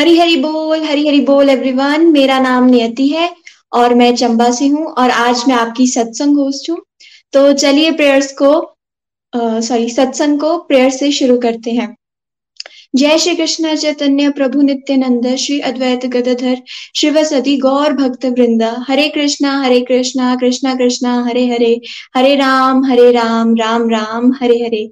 हरी हरी बोल, हरी हरी बोल एवरीवन मेरा नाम नियति है और मैं चंबा से हूँ और आज मैं आपकी सत्संग होस्ट हूँ। तो चलिए प्रेयर्स को सॉरी सत्संग को प्रेयर से शुरू करते हैं। जय श्री कृष्ण, चैतन्य प्रभु, नित्यानंद, श्री अद्वैत गदधर, शिव सती, गौर भक्त Vrinda. Hare Krishna Hare Krishna Krishna Krishna, Hare Hare. Hare Ram Hare Ram Ram Ram, Hare Hare.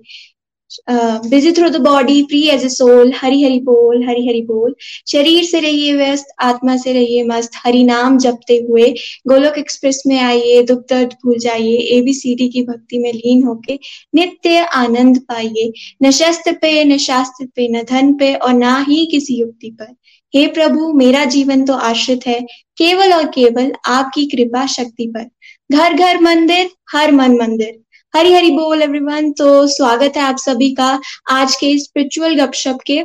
Busy through the body free as a soul Hari Hari बोल हरि हरि बोल शरीर से रहिए व्यस्त आत्मा से रहिए मस्त हरि नाम जपते हुए गोलोक एक्सप्रेस में आइए दुख दर्द भूल जाइए एबीसीडी की भक्ति में लीन होके नित्य आनंद पाइए न शस्त्र पे न शास्त्र पे न धन पे और ना ही किसी युक्ति पर हे प्रभु मेरा जीवन तो आश्रित है केवल और केवल आपकी कृपा शक्ति पर घर घर मंदिर हर मन मंदिर हरी हरी बोल एवरीवन तो स्वागत है आप सभी का आज के स्पिरिचुअल गपशप के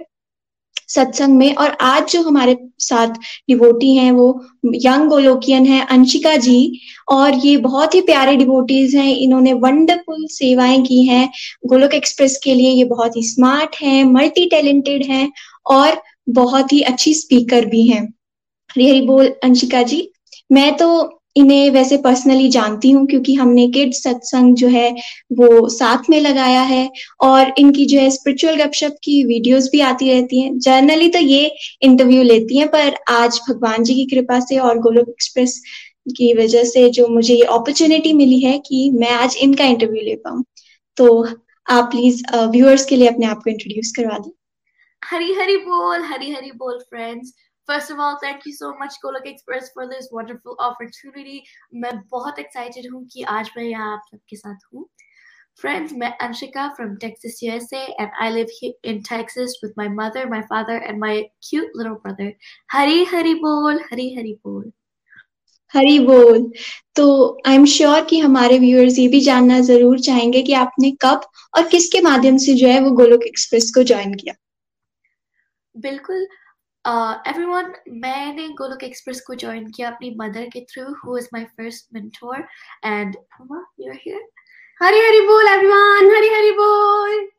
सत्संग में। और आज जो हमारे साथ डिवोटी हैं, वो यंग गोलोकियन है, अंशिका जी। और ये बहुत ही प्यारे डिवोटीज हैं। इन्होंने वंडरफुल सेवाएँ की हैं गोलोक एक्सप्रेस के लिए। ये बहुत ही स्मार्ट हैं मल्टी टैलेंटेड हैं और बहुत ही अच्छी स्पीकर भी हैं। हरी हरी बोल, अंशिका जी। मैं तो इन्हें वैसे पर्सनली जानती हूँ क्योंकि हमने किड सत्संग जो है वो साथ में लगाया है और इनकी जो है स्पिरिचुअल गपशप की वीडियोस भी आती रहती हैं। जर्नली तो ये इंटरव्यू लेती हैं, पर आज भगवान जी की कृपा से और गोलोक एक्सप्रेस की वजह से जो मुझे ये अपॉर्चुनिटी मिली है कि मैं आज इनका इंटरव्यू ले पाऊँ। तो आप प्लीज़ व्यूअर्स के लिए अपने आप को इंट्रोड्यूस करवा दें। हरी हरी बोल हरी हरी बोल friends First of all, thank you so much Golok Express for this wonderful opportunity. मैं बहुत excited हूँ कि आज मैं यहाँ आप सबके साथ हूँ. Friends, मैं Anshika from Texas, USA, and I live here in Texas with my mother, my father, and my cute little brother. Hari Hari Bol, Hari Hari Bol. हरी बोल तो आई एम श्योर कि हमारे व्यूअर्स ये भी जानना ज़रूर चाहेंगे कि आपने कब और किसके माध्यम से जो है वो गोलोक एक्सप्रेस को ज्वाइन किया बिल्कुल Uh, everyone, मैंने गोलोक एक्सप्रेस को ज्वाइन किया अपनी मदर के through who is my first mentor and you are here Hari Hari बोल एवरीवन हरी हरी बोल।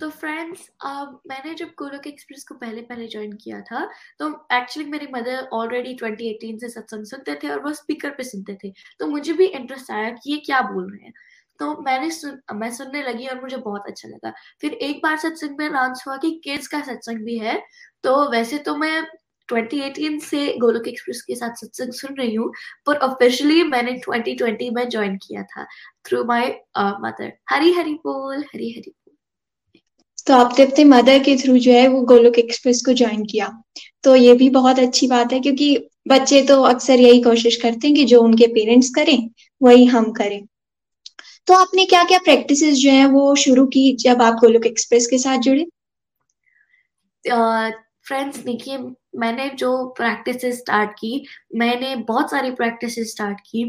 तो फ्रेंड्स uh, मैंने जब गोलोक एक्सप्रेस को पहले पहले ज्वाइन किया था तो एक्चुअली मेरी मदर ऑलरेडी 2018 से सत्संग सुनते थे और वो स्पीकर पे सुनते थे। तो मुझे भी इंटरेस्ट आया कि ये क्या बोल रहे हैं। तो मैंने सुन, मैं सुनने लगी और मुझे बहुत अच्छा लगा। फिर एक बार सत्संग में अनाउंस हुआ कि किड्स का सत्संग भी है तो वैसे तो मैं 2018 से गोलोक एक्सप्रेस के साथ सत्संग सुन रही हूँ, पर ऑफिशियली मैंने 2020 में ज्वाइन किया था through my mother Hari Hari बोल, हरी हरी तो आपने अपने मदर के थ्रू जो है वो गोलोक एक्सप्रेस को ज्वाइन किया। तो ये भी बहुत अच्छी बात है, क्योंकि बच्चे तो अक्सर यही कोशिश करते हैं कि जो उनके पेरेंट्स करें, वही हम करें। तो आपने क्या क्या प्रैक्टिस जो है वो शुरू की जब आप गोलोक एक्सप्रेस के साथ जुड़े? फ्रेंड्स uh, देखिए मैंने जो प्रैक्टिस स्टार्ट की मैंने बहुत सारी प्रैक्टिस स्टार्ट की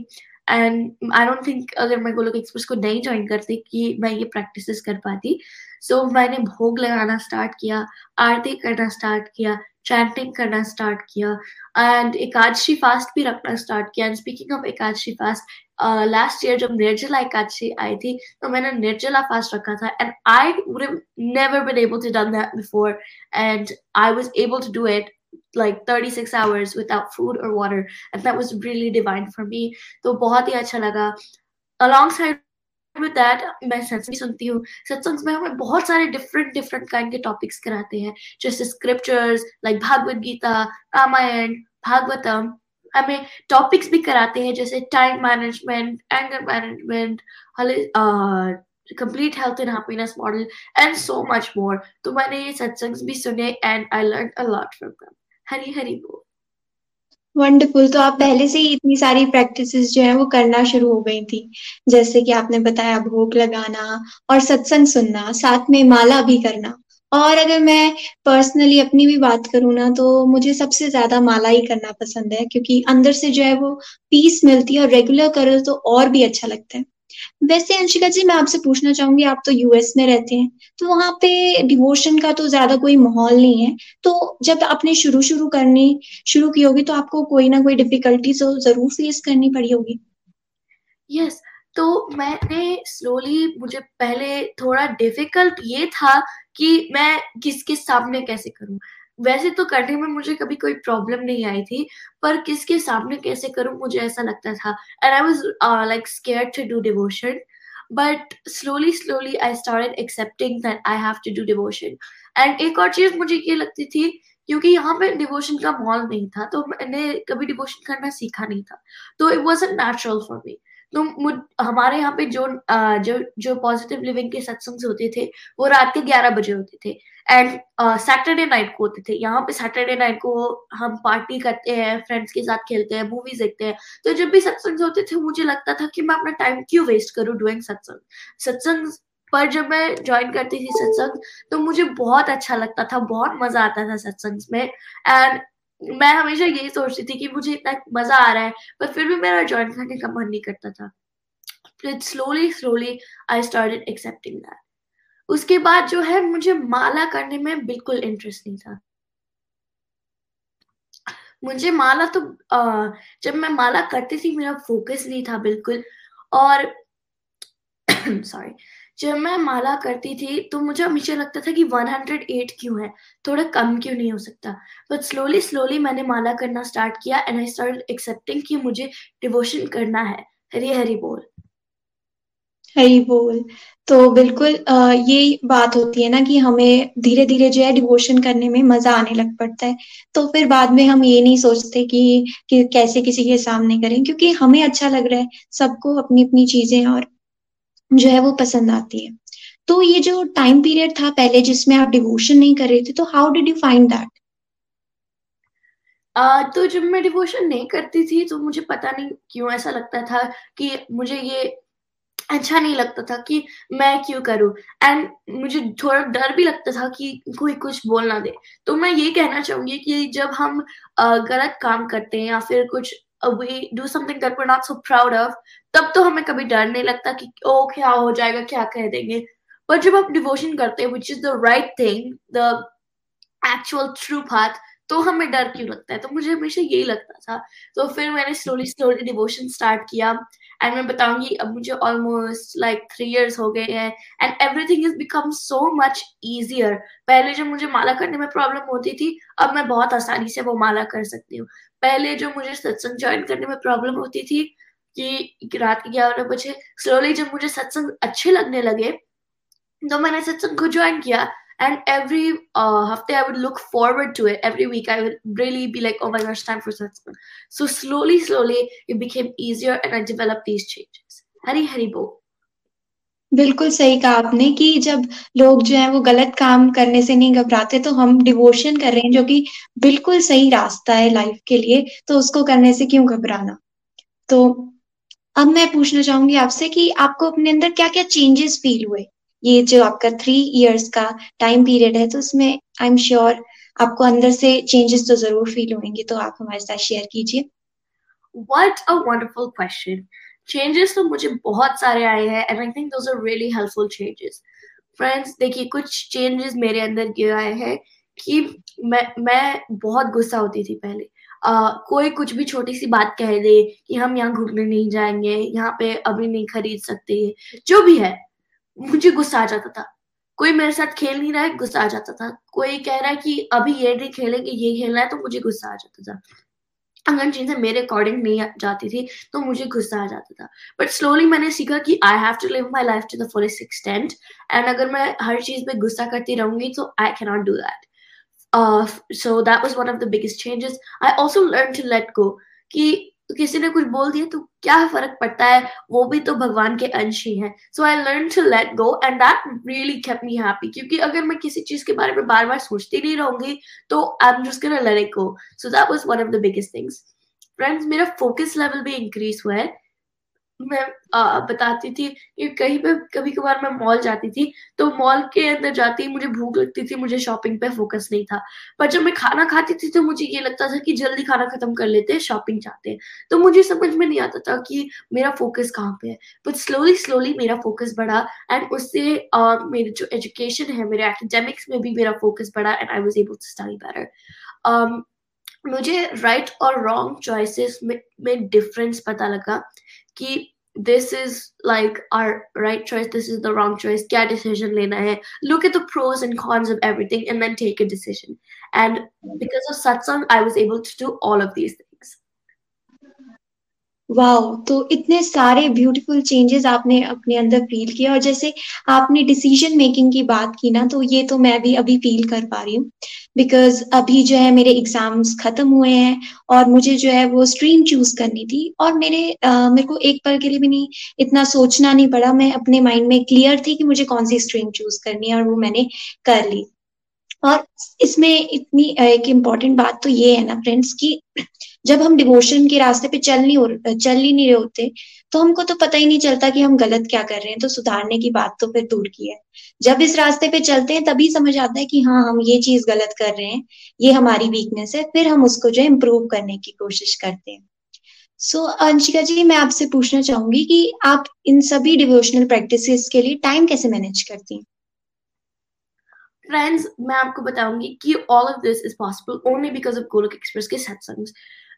एंड आई डोंट थिंक अगर मैं गोलोक एक्सप्रेस को नहीं ज्वाइन करती कि मैं ये प्रैक्टिस कर पाती सो so, मैंने भोग लगाना स्टार्ट किया आरती करना स्टार्ट किया चैंटिंग करना स्टार्ट किया एंड एकादशी फास्ट भी रखना स्टार्ट किया and speaking of Ekadashi fast last year जब निर्जला एकादशी आई थी तो मैंने निर्जला फास्ट रखा था and I would never been able to done that before and I was able to do it like 36 hours without food or water and that was really divine for me. तो बहुत ही अच्छा लगा। Alongside with that, मैं सत्संग सुनती हूँ। सत्संग में हमें बहुत सारे डिफरेंट डिफरेंट काइंड के टॉपिक्स कराते हैं, जैसे स्क्रिप्चर्स लाइक भागवत गीता, रामायण, भागवतम। हमें टॉपिक्स भी कराते हैं, जैसे time management anger management complete health and happiness model and so much more तो मैंने ये सत्संग भी सुने and I learn a lot from them Hari Hari बोल। वंडरफुल तो आप पहले से ही इतनी सारी प्रैक्टिसेस जो है वो करना शुरू हो गई थी। जैसे कि आपने बताया, भोग लगाना और सत्संग सुनना, साथ में माला भी करना। और अगर मैं पर्सनली अपनी भी बात करूँ ना तो मुझे सबसे ज़्यादा माला ही करना पसंद है क्योंकि अंदर से जो है वो पीस मिलती है और रेगुलर करो तो और भी अच्छा लगता है। वैसे अंशिका जी मैं आपसे पूछना चाहूँगी आप तो यूएस में रहते हैं तो वहाँ पे डिवोशन का तो ज़्यादा कोई माहौल नहीं है। तो जब आपने शुरू शुरू करनी शुरू की होगी तो आपको कोई ना कोई डिफिकल्टी तो ज़रूर फेस करनी पड़ी होगी। यस yes, तो मैंने स्लोली मुझे पहले थोड़ा डिफ़िकल्ट ये था कि मैं किसके सामने कैसे करूँ। वैसे तो करने में मुझे कभी कोई प्रॉब्लम नहीं आई थी, पर किसके सामने कैसे करूँ, मुझे ऐसा लगता था। And I was like scared to do devotion but slowly slowly I started accepting that I have to do devotion and एक और चीज़ मुझे ये लगती थी, क्योंकि यहाँ पे डिवोशन का मॉल नहीं था तो मैंने कभी डिवोशन करना सीखा नहीं था। तो it was natural for me तो हमारे यहाँ पे जो जो जो पॉजिटिव लिविंग के सत्संग होते थे, वो रात के ग्यारह बजे होते थे। एंड सैटरडे नाइट को होते थे। यहाँ पे सैटरडे नाइट को हम पार्टी करते हैं फ्रेंड्स के साथ खेलते हैं मूवीज़ देखते हैं। तो जब भी सत्संग होते थे, मुझे लगता था कि मैं अपना टाइम क्यों वेस्ट करूँ डूइंग सत्संग सत्संग पर जब मैं ज्वाइन करती थी सत्संग तो मुझे बहुत अच्छा लगता था, बहुत मज़ा आता था सत्संग में। एंड मैं हमेशा यही सोचती थी कि मुझे इतना मज़ा आ रहा है पर फिर भी मेरा ज्वाइन करने का मन नहीं करता था। Slowly slowly I started accepting that उसके बाद जो है मुझे माला करने में बिल्कुल इंटरेस्ट नहीं था। मुझे माला तो आ, जब मैं माला करती थी मेरा फोकस नहीं था बिल्कुल। और सॉरी जब मैं माला करती थी तो मुझे हमेशा लगता था कि 108 क्यों है? थोड़ा कम क्यों नहीं हो सकता? बट स्लोली स्लोली मैंने माला करना स्टार्ट किया एंड आई स्टार्ट एक्सेप्टिंग कि मुझे डिवोशन करना है। हरी हरी बोल। हरी बोल। तो बिल्कुल ये बात होती है ना कि हमें धीरे धीरे जो है डिवोशन करने में मज़ा आने लग पड़ता है। तो फिर बाद में हम ये नहीं सोचते कि, कि कैसे किसी के सामने करें क्योंकि हमें अच्छा लग रहा है सबको अपनी अपनी चीज़ें और जो है वो पसंद आती है। तो ये जो टाइम पीरियड था पहले जिसमें आप डिवोशन नहीं कर रहे थे तो how did you find that तो जब मैं डिवोशन नहीं करती थी तो मुझे पता नहीं क्यों ऐसा लगता था कि मुझे ये अच्छा नहीं लगता था कि मैं क्यों करूँ। एंड मुझे थोड़ा डर भी लगता था कि कोई कुछ बोल ना दे। तो मैं ये कहना चाहूँगी कि जब हम गलत काम करते हैं या फिर कुछ we do something that we not so proud of तब तो हमें कभी डर नहीं लगता कि, ओ, क्या हो जाएगा, क्या कह देंगे? पर जब आप डिवोशन करते हैं which is the right thing the actual true path तो हमें डर क्यों लगता है? तो मुझे हमेशा यही लगता था। तो फिर मैंने स्लोली स्लोली डिवोशन स्टार्ट किया। एंड मैं बताऊँगी, अब मुझे ऑलमोस्ट लाइक थ्री इयर्स हो गए हैं। And everything is become so much easier पहले जब मुझे माला करने में प्रॉब्लम होती थी, अब मैं बहुत आसानी से वो माला कर सकती हूँ। पहले जो मुझे सत्संग ज्वाइन करने में प्रॉब्लम होती थी कि रात के ग्यारह बजे स्लोली जब मुझे सत्संग अच्छे लगने लगे तो मैंने सत्संग को ज्वाइन किया uh, hafte i would look forward to it every week i would really be like oh my gosh time for satsang so slowly slowly it became easier and i developed these changes hari hari bo बिल्कुल सही कहा आपने कि जब लोग जो है वो गलत काम करने से नहीं घबराते तो हम डिवोशन कर रहे हैं जो कि बिल्कुल सही रास्ता है लाइफ के लिए तो उसको करने से क्यों घबराना? तो अब मैं पूछना चाहूँगी आपसे कि आपको अपने अंदर क्या क्या चेंजेस फील हुए? ये जो आपका थ्री इयर्स का टाइम पीरियड है तो उसमें आई एम श्योर आपको अंदर से चेंजेस तो ज़रूर फील होंगे तो आप हमारे साथ शेयर कीजिए। What a wonderful question. Changes तो मुझे बहुत सारे आए हैं and I think those are really helpful changes. Friends, देखिए कुछ changes मेरे अंदर ये आए हैं कि मैं मैं बहुत गुस्सा होती थी पहले। uh, कोई कुछ भी छोटी सी बात कह दे कि हम यहाँ घूमने नहीं जाएँगे यहाँ पे अभी नहीं खरीद सकते जो भी है मुझे गुस्सा आ जाता था। कोई मेरे साथ खेल नहीं रहा है गुस्सा आ जाता था। कोई कह रहा है कि अभी ये नहीं खेलेंगे ये खेलना है तो मुझे गुस्सा आ जाता था। अगर चीज़ें मेरे अकॉर्डिंग नहीं जाती थी तो मुझे गुस्सा आ जाता था। बट स्लोली मैंने सीखा कि I have to live my life to the fullest extent and अगर मैं हर चीज़ पे गुस्सा करती रहूँगी तो I can not do that so that was one of the biggest changes I also learn to let go कि तो किसी ने कुछ बोल दिया तो क्या फ़र्क पड़ता है? वो भी तो भगवान के अंश ही है। So I learn to let go and that really kept me happy क्योंकि अगर मैं किसी चीज़ के बारे में बार बार सोचती नहीं रहूँगी तो I am just let it go so that was one of the biggest things friends मेरा फोकस लेवल भी इंक्रीज हुआ है। मैं आ, बताती थी कि कहीं पे कभी कभार मैं मॉल जाती थी तो मॉल के अंदर जाती मुझे भूख लगती थी मुझे शॉपिंग पे फोकस नहीं था। पर जब मैं खाना खाती थी तो मुझे ये लगता था कि जल्दी खाना खत्म कर लेते हैं शॉपिंग जाते हैं। तो मुझे समझ में नहीं आता था कि मेरा फोकस कहाँ पे है। बट स्लोली स्लोली मेरा फोकस बढ़ा एंड उससे मेरी जो एजुकेशन है मेरे एकेडमिक्स में भी मेरा फोकस बढ़ा and I was able to study better मुझे राइट और रॉन्ग चॉइसेस में, डिफरेंस पता लगा कि this is like our right choice this is the wrong choice kya decision lena hai look at the pros and cons of everything and then take a decision and because of satsang i was able to do all of these things wow तो इतने सारे beautiful changes आपने अपने अंदर feel किए और जैसे आपने डिसीज़न मेकिंग की बात की ना तो ये तो मैं भी अभी फील कर पा रही हूँ। बिकॉज़ अभी जो है मेरे एग्ज़ाम्स खत्म हुए हैं और मुझे जो है वो स्ट्रीम चूज़ करनी थी और मेरे आ, मेरे को एक पल के लिए भी नहीं इतना सोचना नहीं पड़ा। मैं अपने माइंड में क्लियर थी कि मुझे कौन सी स्ट्रीम चूज़ करनी है और वो मैंने कर ली। और इसमें इतनी एक इंपॉर्टेंट बात तो ये है ना फ्रेंड्स कि जब हम डिवोशन के रास्ते पे चल नहीं चल ही नहीं रहे होते तो हमको तो पता ही नहीं चलता कि हम गलत क्या कर रहे हैं। तो सुधारने की बात तो फिर दूर की है। जब इस रास्ते पे चलते हैं तभी समझ आता है कि हाँ हम ये चीज़ गलत कर रहे हैं ये हमारी वीकनेस है फिर हम उसको जो है इम्प्रूव करने की कोशिश करते हैं। सो so, अंशिका जी मैं आपसे पूछना चाहूँगी कि आप इन सभी डिवोशनल प्रैक्टिसेस के लिए टाइम कैसे मैनेज करती हैं? फ्रेंड्स मैं आपको बताऊँगी कि all of this is possible only because of Golok express के सत्संग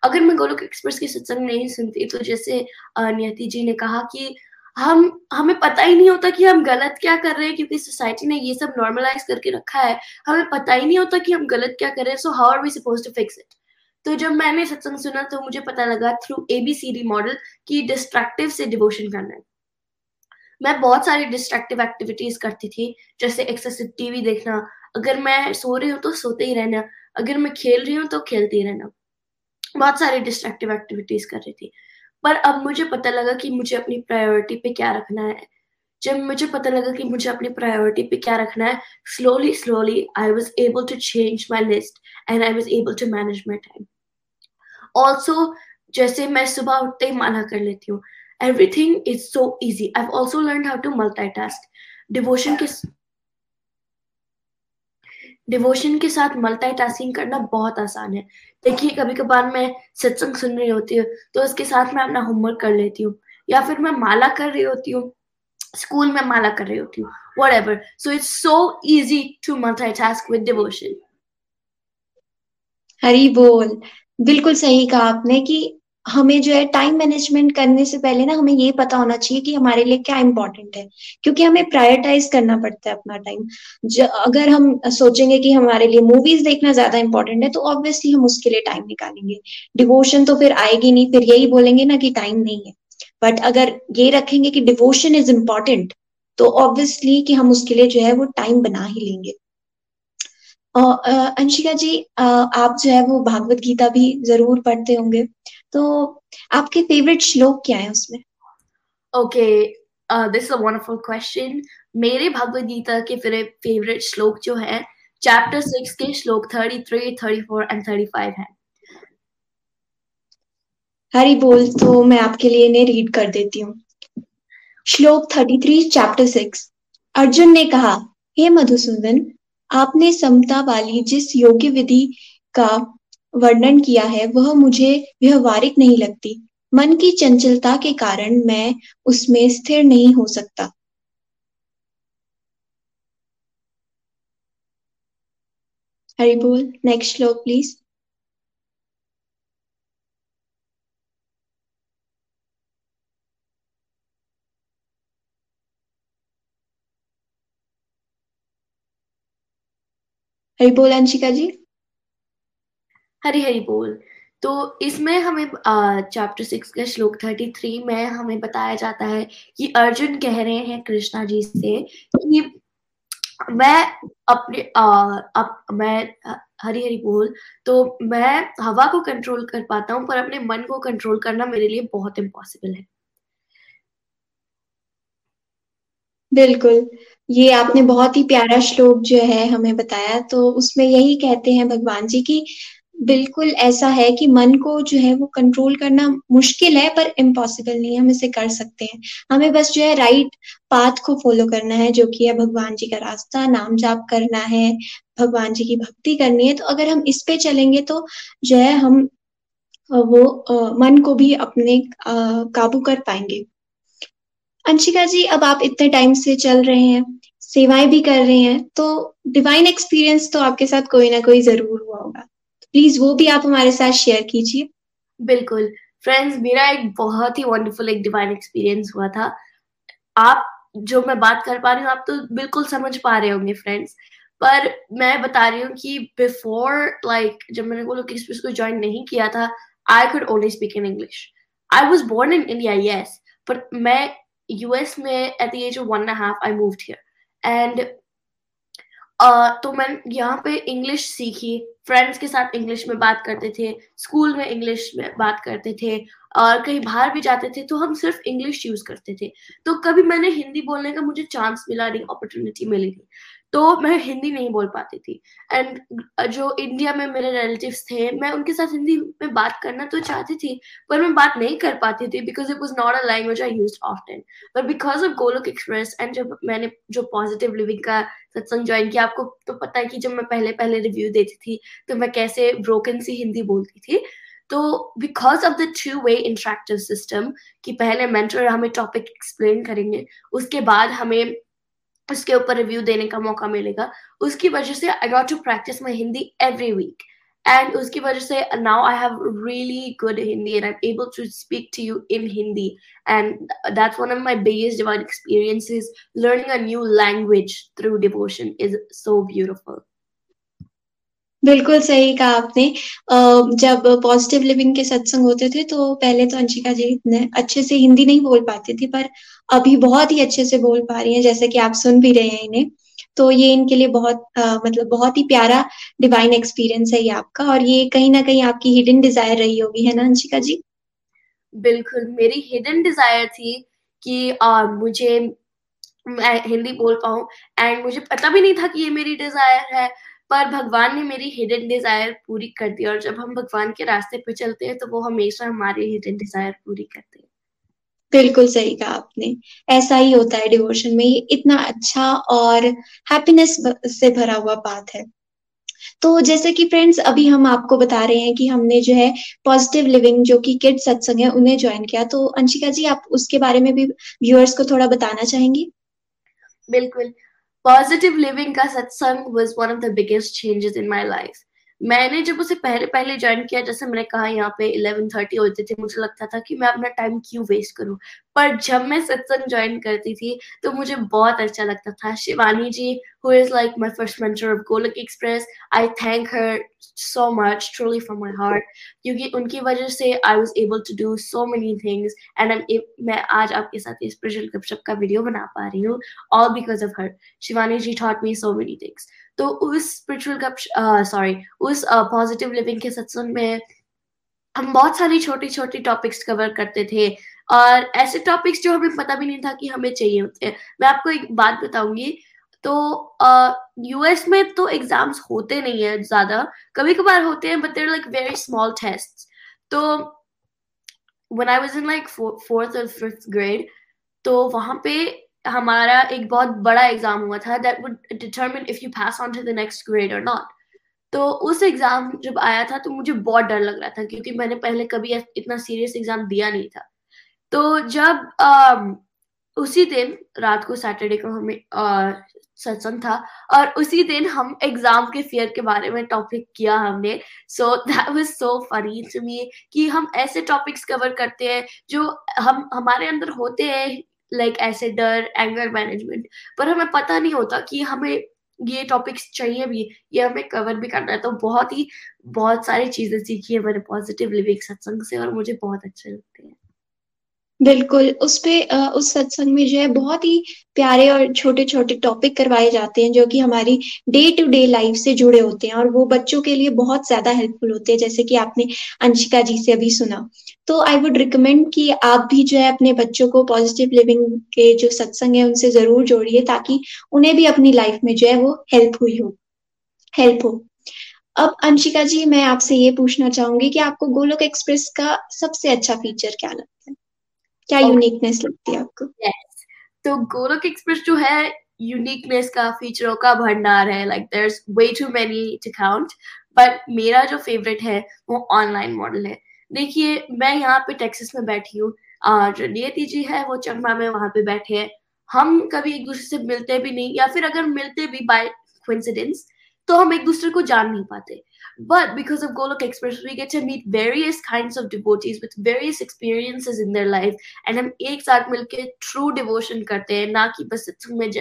अगर मैं गोलोक एक्सप्रेस के सत्संग नहीं सुनती तो जैसे नियति जी ने कहा कि हम, हमें पता ही नहीं होता कि हम गलत क्या कर रहे हैं, क्योंकि सोसाइटी ने ये सब नॉर्मलाइज करके रखा है। हमें पता ही नहीं होता कि हम गलत क्या कर रहे हैं so how are we suppose to fix it तो जब मैंने सत्संग सुना तो मुझे पता लगा थ्रू एबीसीडी मॉडल कि डिस्ट्रक्टिव से डिवोशन करना है। मैं बहुत सारी डिस्ट्रक्टिव एक्टिविटीज़ करती थी, जैसे एक्सेसिव टीवी देखना। अगर मैं सो रही हूँ तो सोते ही रहना। अगर मैं खेल रही हूँ तो खेलती ही रहना। बहुत सारी डिस्ट्रक्टिव एक्टिविटीज़ कर रही थी। पर अब मुझे पता लगा कि मुझे अपनी प्रायोरिटी पे क्या रखना है। जब मुझे पता लगा कि मुझे अपनी प्रायोरिटी पे क्या रखना है slowly slowly I was able to change my list and I was able to manage my time also जैसे मैं सुबह उठते ही माना कर लेती हूँ। Everything is so easy i've also learned how to task devotion के डिवोशन के साथ मल्टीटास्किंग करना बहुत आसान है। देखिए कभी कभार मैं सत्संग सुन रही होती हूँ तो उसके साथ मैं अपना होमवर्क कर लेती हूँ, या फिर मैं माला कर रही होती हूँ स्कूल में माला कर रही होती हूँ whatever so it's so easy to multitask with devotion Hari बोल। बिल्कुल सही कहा आपने कि हमें जो है टाइम मैनेजमेंट करने से पहले ना हमें ये पता होना चाहिए कि हमारे लिए क्या इंपॉर्टेंट है, क्योंकि हमें प्रायोरिटाइज करना पड़ता है अपना टाइम अगर हम सोचेंगे कि हमारे लिए मूवीज़ देखना ज़्यादा इंपॉर्टेंट है तो ऑब्वियसली हम उसके लिए टाइम निकालेंगे. डिवोशन तो फिर आएगी नहीं, फिर यही बोलेंगे ना कि टाइम नहीं है. बट अगर ये रखेंगे कि डिवोशन इज़ इंपॉर्टेंट तो ऑब्वियसली कि हम उसके लिए जो है वो टाइम बना ही लेंगे. अंशिका जी आप जो है वो भागवत गीता भी ज़रूर पढ़ते होंगे. तो आपके फेवरेट श्लोक क्या है उसमें? Okay this a wonderful question मेरे भगवत गीता के फिर फेवरेट श्लोक जो है चैप्टर सिक्स के shloka thirty three thirty four and thirty five है। हरी बोल तो मैं आपके लिए इन्हें रीड कर देती हूँ। Shloka thirty three chapter six Arjun ने कहा हे मधुसूदन आपने समता वाली जिस योग्य विधि का वर्णन किया है, वह मुझे व्यवहारिक नहीं लगती। मन की चंचलता के कारण मैं उसमें स्थिर नहीं हो सकता। हरी बोल नेक्स्ट श्लोक प्लीज़ हरी बोल, अंशिका जी। हरी हरी बोल। तो इसमें हमें चैप्टर सिक्स का श्लोक थर्टी थ्री में हमें बताया जाता है कि अर्जुन कह रहे हैं कृष्णा जी से कि मैं अपने अप, मैं हरी हरी बोल तो मैं हवा को कंट्रोल कर पाता हूँ पर अपने मन को कंट्रोल करना मेरे लिए बहुत इम्पॉसिबल है। बिल्कुल। ये आपने बहुत ही प्यारा श्लोक जो है हमें बताया तो उसमें यही कहते हैं भगवान जी की बिल्कुल ऐसा है कि मन को जो है वो कंट्रोल करना मुश्किल है, पर इम्पॉसिबल नहीं है। हम इसे कर सकते हैं। हमें बस जो है राइट पाथ को फॉलो करना है, जो कि है भगवान जी का रास्ता, नाम जाप करना है, भगवान जी की भक्ति करनी है। तो अगर हम इस पे चलेंगे तो जो है हम वो मन को भी अपने काबू कर पाएँगे। अंशिका जी, अब आप इतने टाइम से चल रहे हैं, सेवाएँ भी कर रहे हैं तो डिवाइन एक्सपीरियंस तो आपके साथ कोई ना कोई ज़रूर हुआ होगा। प्लीज़ वो भी आप हमारे साथ शेयर कीजिए। बिल्कुल। फ्रेंड्स मेरा एक बहुत ही वंडरफुल एक डिवाइन एक्सपीरियंस हुआ था। आप जो मैं बात कर पा रही हूँ आप तो बिल्कुल समझ पा रहे होंगे फ्रेंड्स पर मैं बता रही हूँ कि बिफोर लाइक like, जब मैंने वो लोग को ज्वाइन नहीं किया था I could only speak in English I was born in India yes पर मैं यूएस में at the age of one and half I moved here and तो मैं यहाँ पे इंग्लिश सीखी फ्रेंड्स के साथ इंग्लिश में बात करते थे स्कूल में इंग्लिश में बात करते थे, और कहीं बाहर भी जाते थे तो हम सिर्फ़ इंग्लिश यूज़ करते थे। तो कभी मैंने हिंदी बोलने का मुझे चांस मिला नहीं अपॉर्चुनिटी मिली थी तो मैं हिंदी नहीं बोल पाती थी। एंड जो इंडिया में मेरे रिलेटिव्स थे, मैं उनके साथ हिंदी में बात करना तो चाहती थी, पर मैं बात नहीं कर पाती थी because it was not a language I use often but because of Golok express and जब मैंने जो पॉजिटिव लिविंग का सत्संग ज्वाइन किया, आपको तो पता है कि जब मैं पहले पहले रिव्यू देती थी तो मैं कैसे ब्रोकन सी हिंदी बोलती थी। तो because of the two way interactive system कि पहले मेंटर हमें टॉपिक एक्सप्लेन करेंगे, उसके बाद हमें उसके ऊपर रिव्यू देने का मौका मिलेगा। उसकी वजह से I got to practice my Hindi every week and उसकी वजह से now I have really good Hindi and I am able to speak to you in Hindi and that's one of my biggest divine experiences learning a new language through devotion is so beautiful बिल्कुल सही कहा आपने। जब positive living के सत्संग होते थे तो पहले तो अंशिका जी इतने अच्छे से हिंदी नहीं बोल पाती थी पर अभी बहुत ही अच्छे से बोल पा रही हैं जैसे कि आप सुन भी रहे हैं इन्हें। तो ये इनके लिए बहुत आ, मतलब बहुत ही प्यारा डिवाइन एक्सपीरियंस है ये आपका और ये कहीं ना कहीं आपकी हिडन डिज़ायर रही होगी है ना अंशिका जी? बिल्कुल मेरी हिडन डिज़ायर थी कि आ, मुझे मैं हिंदी बोल पाऊँ एंड मुझे पता भी नहीं था कि ये मेरी डिज़ायर है। पर भगवान ने मेरी हिडन डिज़ायर पूरी कर दी और जब हम भगवान के रास्ते पे चलते हैं तो वो हमेशा हमारी हिडन डिज़ायर पूरी करते हैं। बिल्कुल सही कहा आपने। ऐसा ही होता है डिवोशन में। ये इतना अच्छा और हैप्पीनेस से भरा हुआ बात है। तो जैसे कि फ्रेंड्स अभी हम आपको बता रहे हैं कि हमने जो है पॉजिटिव लिविंग जो कि किड सत्संग है उन्हें ज्वाइन किया। तो अंशिका जी आप उसके बारे में भी व्यूअर्स को थोड़ा बताना चाहेंगी? बिल्कुल। Positive living ka satsang was one of the biggest changes in my life. मैंने जब उसे पहले पहले ज्वाइन किया, जैसे मैंने कहा यहाँ पे इलेवन थर्टी होते थे, मुझे लगता था कि मैं अपना टाइम क्यों वेस्ट करूँ? पर जब मैं सत्संग ज्वाइन करती थी तो मुझे बहुत अच्छा लगता था। Shivani ji who is like my first mentor of Golok express I thank her so much truly from my heart क्योंकि उनकी वजह से I was able to do so many things and मैं आज आपके साथ स्पेशल गपशप का वीडियो बना पा रही हूँ all because of her Shivani ji taught me so many things तो उस स्पिरिचुअल कप सॉरी उस पॉजिटिव लिविंग के सत्संग में हम बहुत सारी छोटी छोटी टॉपिक्स कवर करते थे। और ऐसे टॉपिक्स जो हमें पता भी नहीं था कि हमें चाहिए होते मैं आपको एक बात बताऊँगी। तो यूएस uh, में तो एग्ज़ाम्स होते नहीं है ज़्यादा। कभी कभार होते हैं but there like very small test तो one I was in like fourth or fifth grade तो वहाँ पे हमारा एक बहुत बड़ा एग्ज़ाम हुआ था that would determine if you pass on to the next grade और नॉट तो उस एग्ज़ाम जब आया था तो मुझे बहुत डर लग रहा था क्योंकि मैंने पहले कभी इतना सीरियस एग्ज़ाम दिया नहीं था। तो जब आ, उसी दिन रात को सैटरडे को हमें सत्संग था और उसी दिन हम एग्ज़ाम के फियर के बारे में टॉपिक किया हमने। So that was so funny to me कि हम ऐसे टॉपिक्स कवर करते हैं जो हम हमारे अंदर होते हैं लाइक ऐसे डर एंगर मैनेजमेंट पर हमें पता नहीं होता कि हमें ये टॉपिक्स चाहिए भी, ये हमें कवर भी करना है। तो बहुत ही, बहुत सारी चीज़ें सीखी है मैंने पॉजिटिव लिविंग सत्संग से और मुझे बहुत अच्छे लगते हैं। बिल्कुल उस पे उस सत्संग में जो है बहुत ही प्यारे और छोटे छोटे टॉपिक करवाए जाते हैं, जो कि हमारी डे टू डे लाइफ से जुड़े होते हैं और वो बच्चों के लिए बहुत ज़्यादा हेल्पफुल होते हैं, जैसे कि आपने अंशिका जी से अभी सुना। तो आई वुड रिकमेंड कि आप भी जो है अपने बच्चों को पॉजिटिव लिविंग के जो सत्संग है, उनसे ज़रूर जोड़िए, ताकि उन्हें भी अपनी लाइफ में जो है वो हेल्प हुई हो। हेल्प हो। अब अंशिका जी, मैं आपसे ये पूछना चाहूँगी कि आपको गोलोक एक्सप्रेस का सबसे अच्छा फीचर क्या लगता क्या यूनिकनेस okay. लगती है आपको? Yes. तो गोलोक एक्सप्रेस जो है यूनिकनेस का फीचरों का भंडार है. Like there is way too many to count but मेरा जो फेवरेट है वो ऑनलाइन मॉडल है. देखिए मैं यहाँ पे टेक्सास में बैठी हूँ. और नियति जी है वो चंबा में वहाँ पे बैठे हैं. हम कभी एक दूसरे से मिलते भी नहीं या फिर अगर मिलते भी बाय कोइंसिडेंस तो हम एक दूसरे को जान नहीं पाते. But because of Golok Express, we get to meet various kinds of devotees with various experiences in their life. And हम एक साथ मिलके true devotion करते हैं, ना कि बस सत्संग में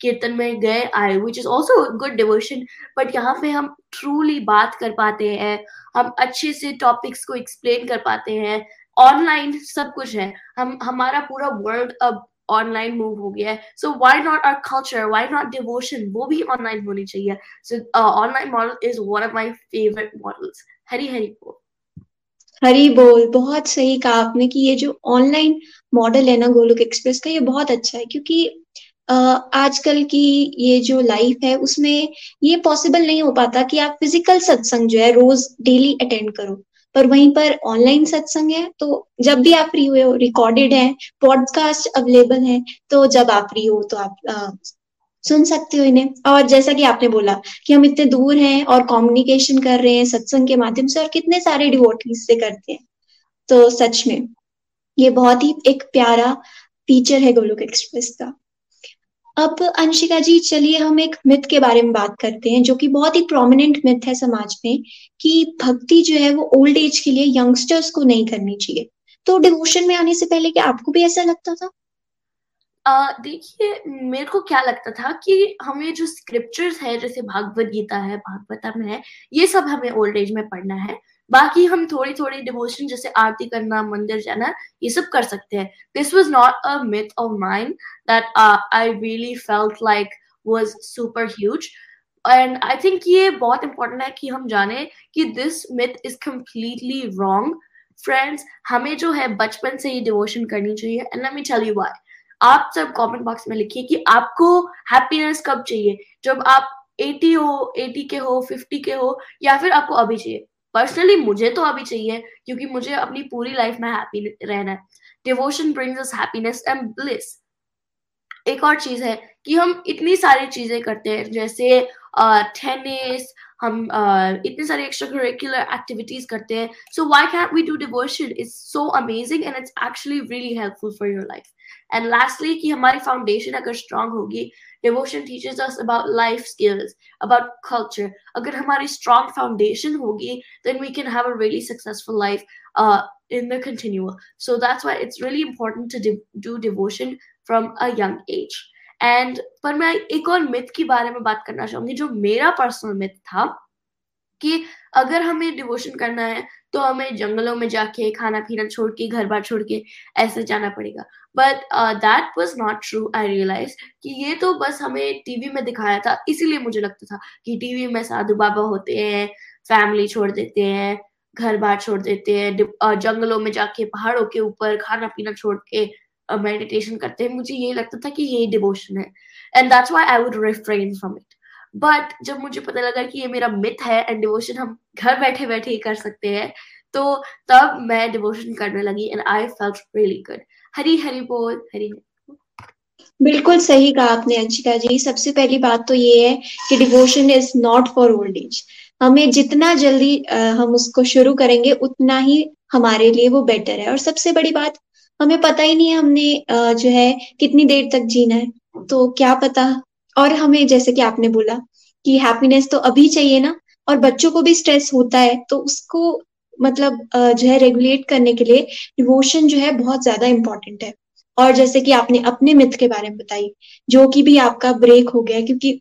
कीर्तन में गए, आए which is also good devotion but यहाँ पे हम ट्रूली बात कर पाते हैं, हम अच्छे से टॉपिक्स को एक्सप्लेन कर पाते हैं ऑनलाइन सब कुछ है। हम, हमारा पूरा वर्ल्ड अब ऑनलाइन मूव हो गया है। So why not our culture why not devotion वो भी ऑनलाइन होनी चाहिए। So online model is one of my favourite models Hari Hari बोल। हरी बोल, बहुत सही कहा आपने कि ये जो ऑनलाइन मॉडल है ना गोलोक एक्सप्रेस का, ये बहुत अच्छा है क्योंकि आजकल की ये जो लाइफ है, उसमें ये पॉसिबल नहीं हो पाता कि आप फ़िज़िकल सत्संग जो है रोज डेली अटेंड करो। पर वहीं पर ऑनलाइन सत्संग है तो जब भी आप फ्री हुए हो रिकॉर्डेड है पॉडकास्ट अवेलेबल है तो जब आप फ्री हो तो आप आ, सुन सकते हो इन्हें। और जैसा कि आपने बोला कि हम इतने दूर हैं और कम्युनिकेशन कर रहे हैं सत्संग के माध्यम से और कितने सारे डिवोटीज से करते हैं। तो सच में ये बहुत ही एक प्यारा फीचर है गोलोक एक्सप्रेस का। अब अंशिका जी, चलिए हम एक मिथ के बारे में बात करते हैं, जो कि बहुत ही प्रोमिनेंट मिथ है समाज में, कि भक्ति जो है वो ओल्ड एज के लिए यंगस्टर्स को नहीं करनी चाहिए। तो डिवोशन में आने से पहले क्या आपको भी ऐसा लगता था? देखिए, मेरे को क्या लगता था कि हमें जो स्क्रिप्चर्स है, जैसे भागवत गीता है, भागवतम है, ये सब हमें ओल्ड एज में पढ़ना है। बाकी हम थोड़ी थोड़ी डिवोशन जैसे आरती करना, मंदिर जाना, ये सब कर सकते हैं। This was not a myth of mind that I really felt like was super huge and I think ये बहुत इंपॉर्टेंट है कि हम जाने कि this myth is completely wrong friends हमें जो है बचपन से ही डिवोशन करनी चाहिए। And let me tell you why आप सब कमेंट बॉक्स में लिखिए कि आपको हैप्पीनेस कब चाहिए? जब आप 80 हो 80 के हो 50 के हो, या फिर आपको अभी चाहिए। पर्सनली मुझे तो अभी चाहिए, क्योंकि मुझे अपनी पूरी लाइफ में हैप्पी रहना है। Devotion brings us happiness and bliss एक और चीज़ है कि हम इतनी सारी चीज़ें करते हैं, जैसे टेनिस हम इतनी सारी एक्स्ट्रा करिकुलर एक्टिविटीज़ करते हैं। So why can't we do devotion it's so amazing and it's actually really helpful for your life and lastly कि हमारी फाउंडेशन अगर स्ट्रांग होगी devotion teaches us about life skills about culture अगर हमारी strong foundation होगी then we can have a really successful life in the continuum. So that's why it's really important to do devotion from a young age. पर मैं एक और myth की बारे में बात करना चाहूँगी, जो मेरा पर्सनल मिथ था, कि अगर हमें डिवोशन करना है तो हमें जंगलों में जाके खाना पीना छोड़ के घर बार छोड़ के ऐसे जाना पड़ेगा। But that was not true I realise कि ये तो बस हमें टीवी में दिखाया था, इसीलिए मुझे लगता था कि टीवी में साधु बाबा होते हैं फैमिली छोड़ देते हैं घर बार छोड़ देते हैं जंगलों में जाके, पहाड़ों के ऊपर खाना पीना छोड़ के मेडिटेशन करते हैं। मुझे ये लगता था कि ये डिवोशन है। And that's why I would refrain from it but जब मुझे पता लगा कि ये मेरा मिथ है एंड डिवोशन हम घर बैठे बैठे ही कर सकते हैं तो तब मैं डिवोशन करने लगी and I felt really good Hari Hari बोल, हरी बिल्कुल सही कहा आपने, अंशिका जी। सबसे पहली बात तो ये है कि devotion is not for old age हमें जितना जल्दी हम उसको शुरू करेंगे, उतना ही हमारे लिए वो बेटर है। और सबसे बड़ी बात, हमें पता ही नहीं है हमने जो है कितनी देर तक जीना है। तो क्या पता और हमें जैसे कि आपने बोला कि हैप्पीनेस तो अभी चाहिए ना, और बच्चों को भी स्ट्रेस होता है तो उसको मतलब जो है रेगुलेट करने के लिए डिवोशन जो है बहुत ज़्यादा इम्पोर्टेंट है। और जैसे कि आपने अपने मिथ के बारे में बताई, जो कि भी आपका ब्रेक हो गया क्योंकि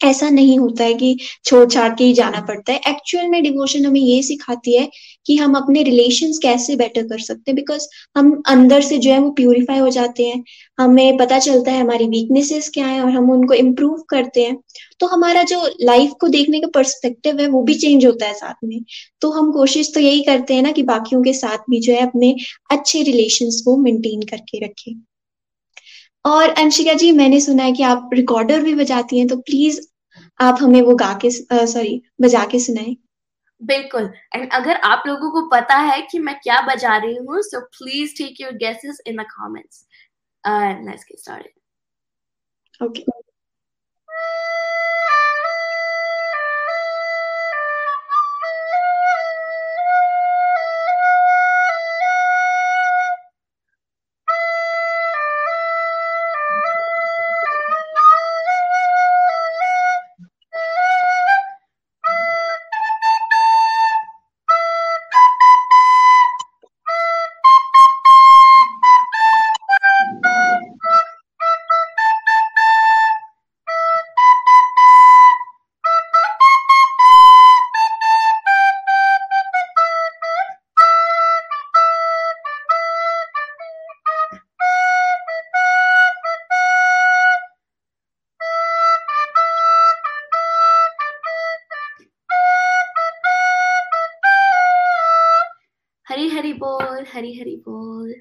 ऐसा नहीं होता है कि छोड़ छाड़ के ही जाना पड़ता है। एक्चुअल में डिवोशन हमें ये सिखाती है कि हम अपने रिलेशंस कैसे बेटर कर सकते हैं बिकॉज़ हम अंदर से जो है वो प्यूरिफाई हो जाते हैं। हमें पता चलता है हमारी वीकनेसेस क्या है और हम उनको इम्प्रूव करते हैं। तो हमारा जो लाइफ को देखने का पर्सपेक्टिव है वो भी चेंज होता है साथ में। तो हम कोशिश तो यही करते हैं ना कि बाकियों के साथ भी जो है अपने अच्छे रिलेशन को मेंटेन करके रखें। और अंशिका जी मैंने सुना है कि आप रिकॉर्डर भी बजाती हैं तो प्लीज़ आप हमें वो गा के सॉरी बजा के सुनाए। बिल्कुल। एंड अगर आप लोगों को पता है कि मैं क्या बजा रही हूँ so please take your guesses in the comments let's get started okay Hari Hari बोल।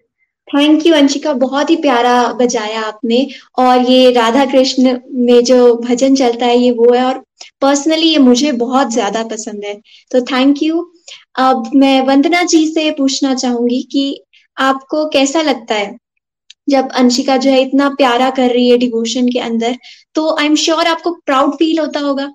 थैंक यू अंशिका बहुत ही प्यारा बजाया आपने। और ये राधा कृष्ण में जो भजन चलता है, ये वो है और पर्सनली ये मुझे बहुत ज़्यादा पसंद है। तो थैंक यू अब मैं वंदना जी से पूछना चाहूँगी कि आपको कैसा लगता है? जब अंशिका जो है इतना प्यारा कर रही है डिवोशन के अंदर तो आई एम श्योर आपको प्राउड फील होता होगा।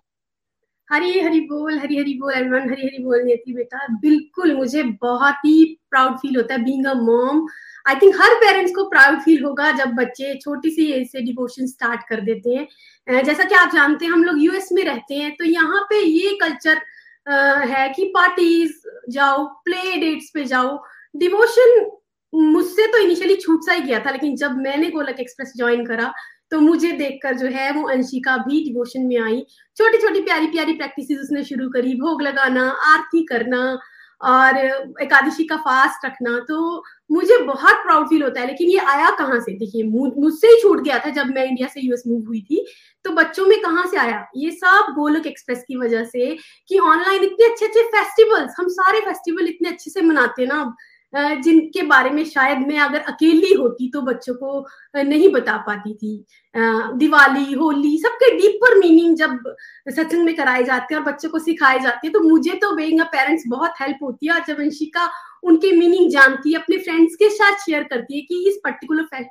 हरी हरी बोल, हरी हरी बोल एवरीवन हरी हरी बोल नियति बेटा। बिल्कुल, मुझे बहुत ही प्राउड फील होता है being a mom I think her parents को प्राउड फील होगा जब बच्चे छोटी सी एज से डिवोशन स्टार्ट कर देते हैं। जैसा कि आप जानते हैं, हम लोग यूएस में रहते हैं तो यहाँ पे ये कल्चर है कि पार्टीज़ जाओ प्ले डेट्स पे जाओ। डिवोशन मुझसे तो इनिशियली छूट सा ही गया था, लेकिन जब मैंने गोलक एक्सप्रेस ज्वाइन करा तो मुझे देखकर जो है वो अंशिका भी डिवोशन में आई। छोटी छोटी प्यारी प्यारी प्रैक्टिस उसने शुरू करी, भोग लगाना, आरती करना और एकादशी का फास्ट रखना। तो मुझे बहुत प्राउड फील होता है, लेकिन ये आया कहाँ से? देखिए मुझसे ही छूट गया था जब मैं इंडिया से यूएस मूव हुई थी। तो बच्चों में कहाँ से आया? ये सब गोलक एक्सप्रेस की वजह से कि ऑनलाइन इतने अच्छे अच्छे फेस्टिवल्स हम सारे फेस्टिवल इतने अच्छे से मनाते हैं ना जिनके बारे में शायद मैं अगर अकेली होती तो बच्चों को नहीं बता पाती थी। दिवाली, होली, सबके डीपर मीनिंग जब सत्संग में कराए जाते हैं और बच्चों को सिखाए जाते हैं तो मुझे तो बेइंग अ पेरेंट्स बहुत हेल्प होती है और जब अंशिका उनके मीनिंग जानती है, अपने फ्रेंड्स के साथ शेयर करती है कि इस पर्टिकुलर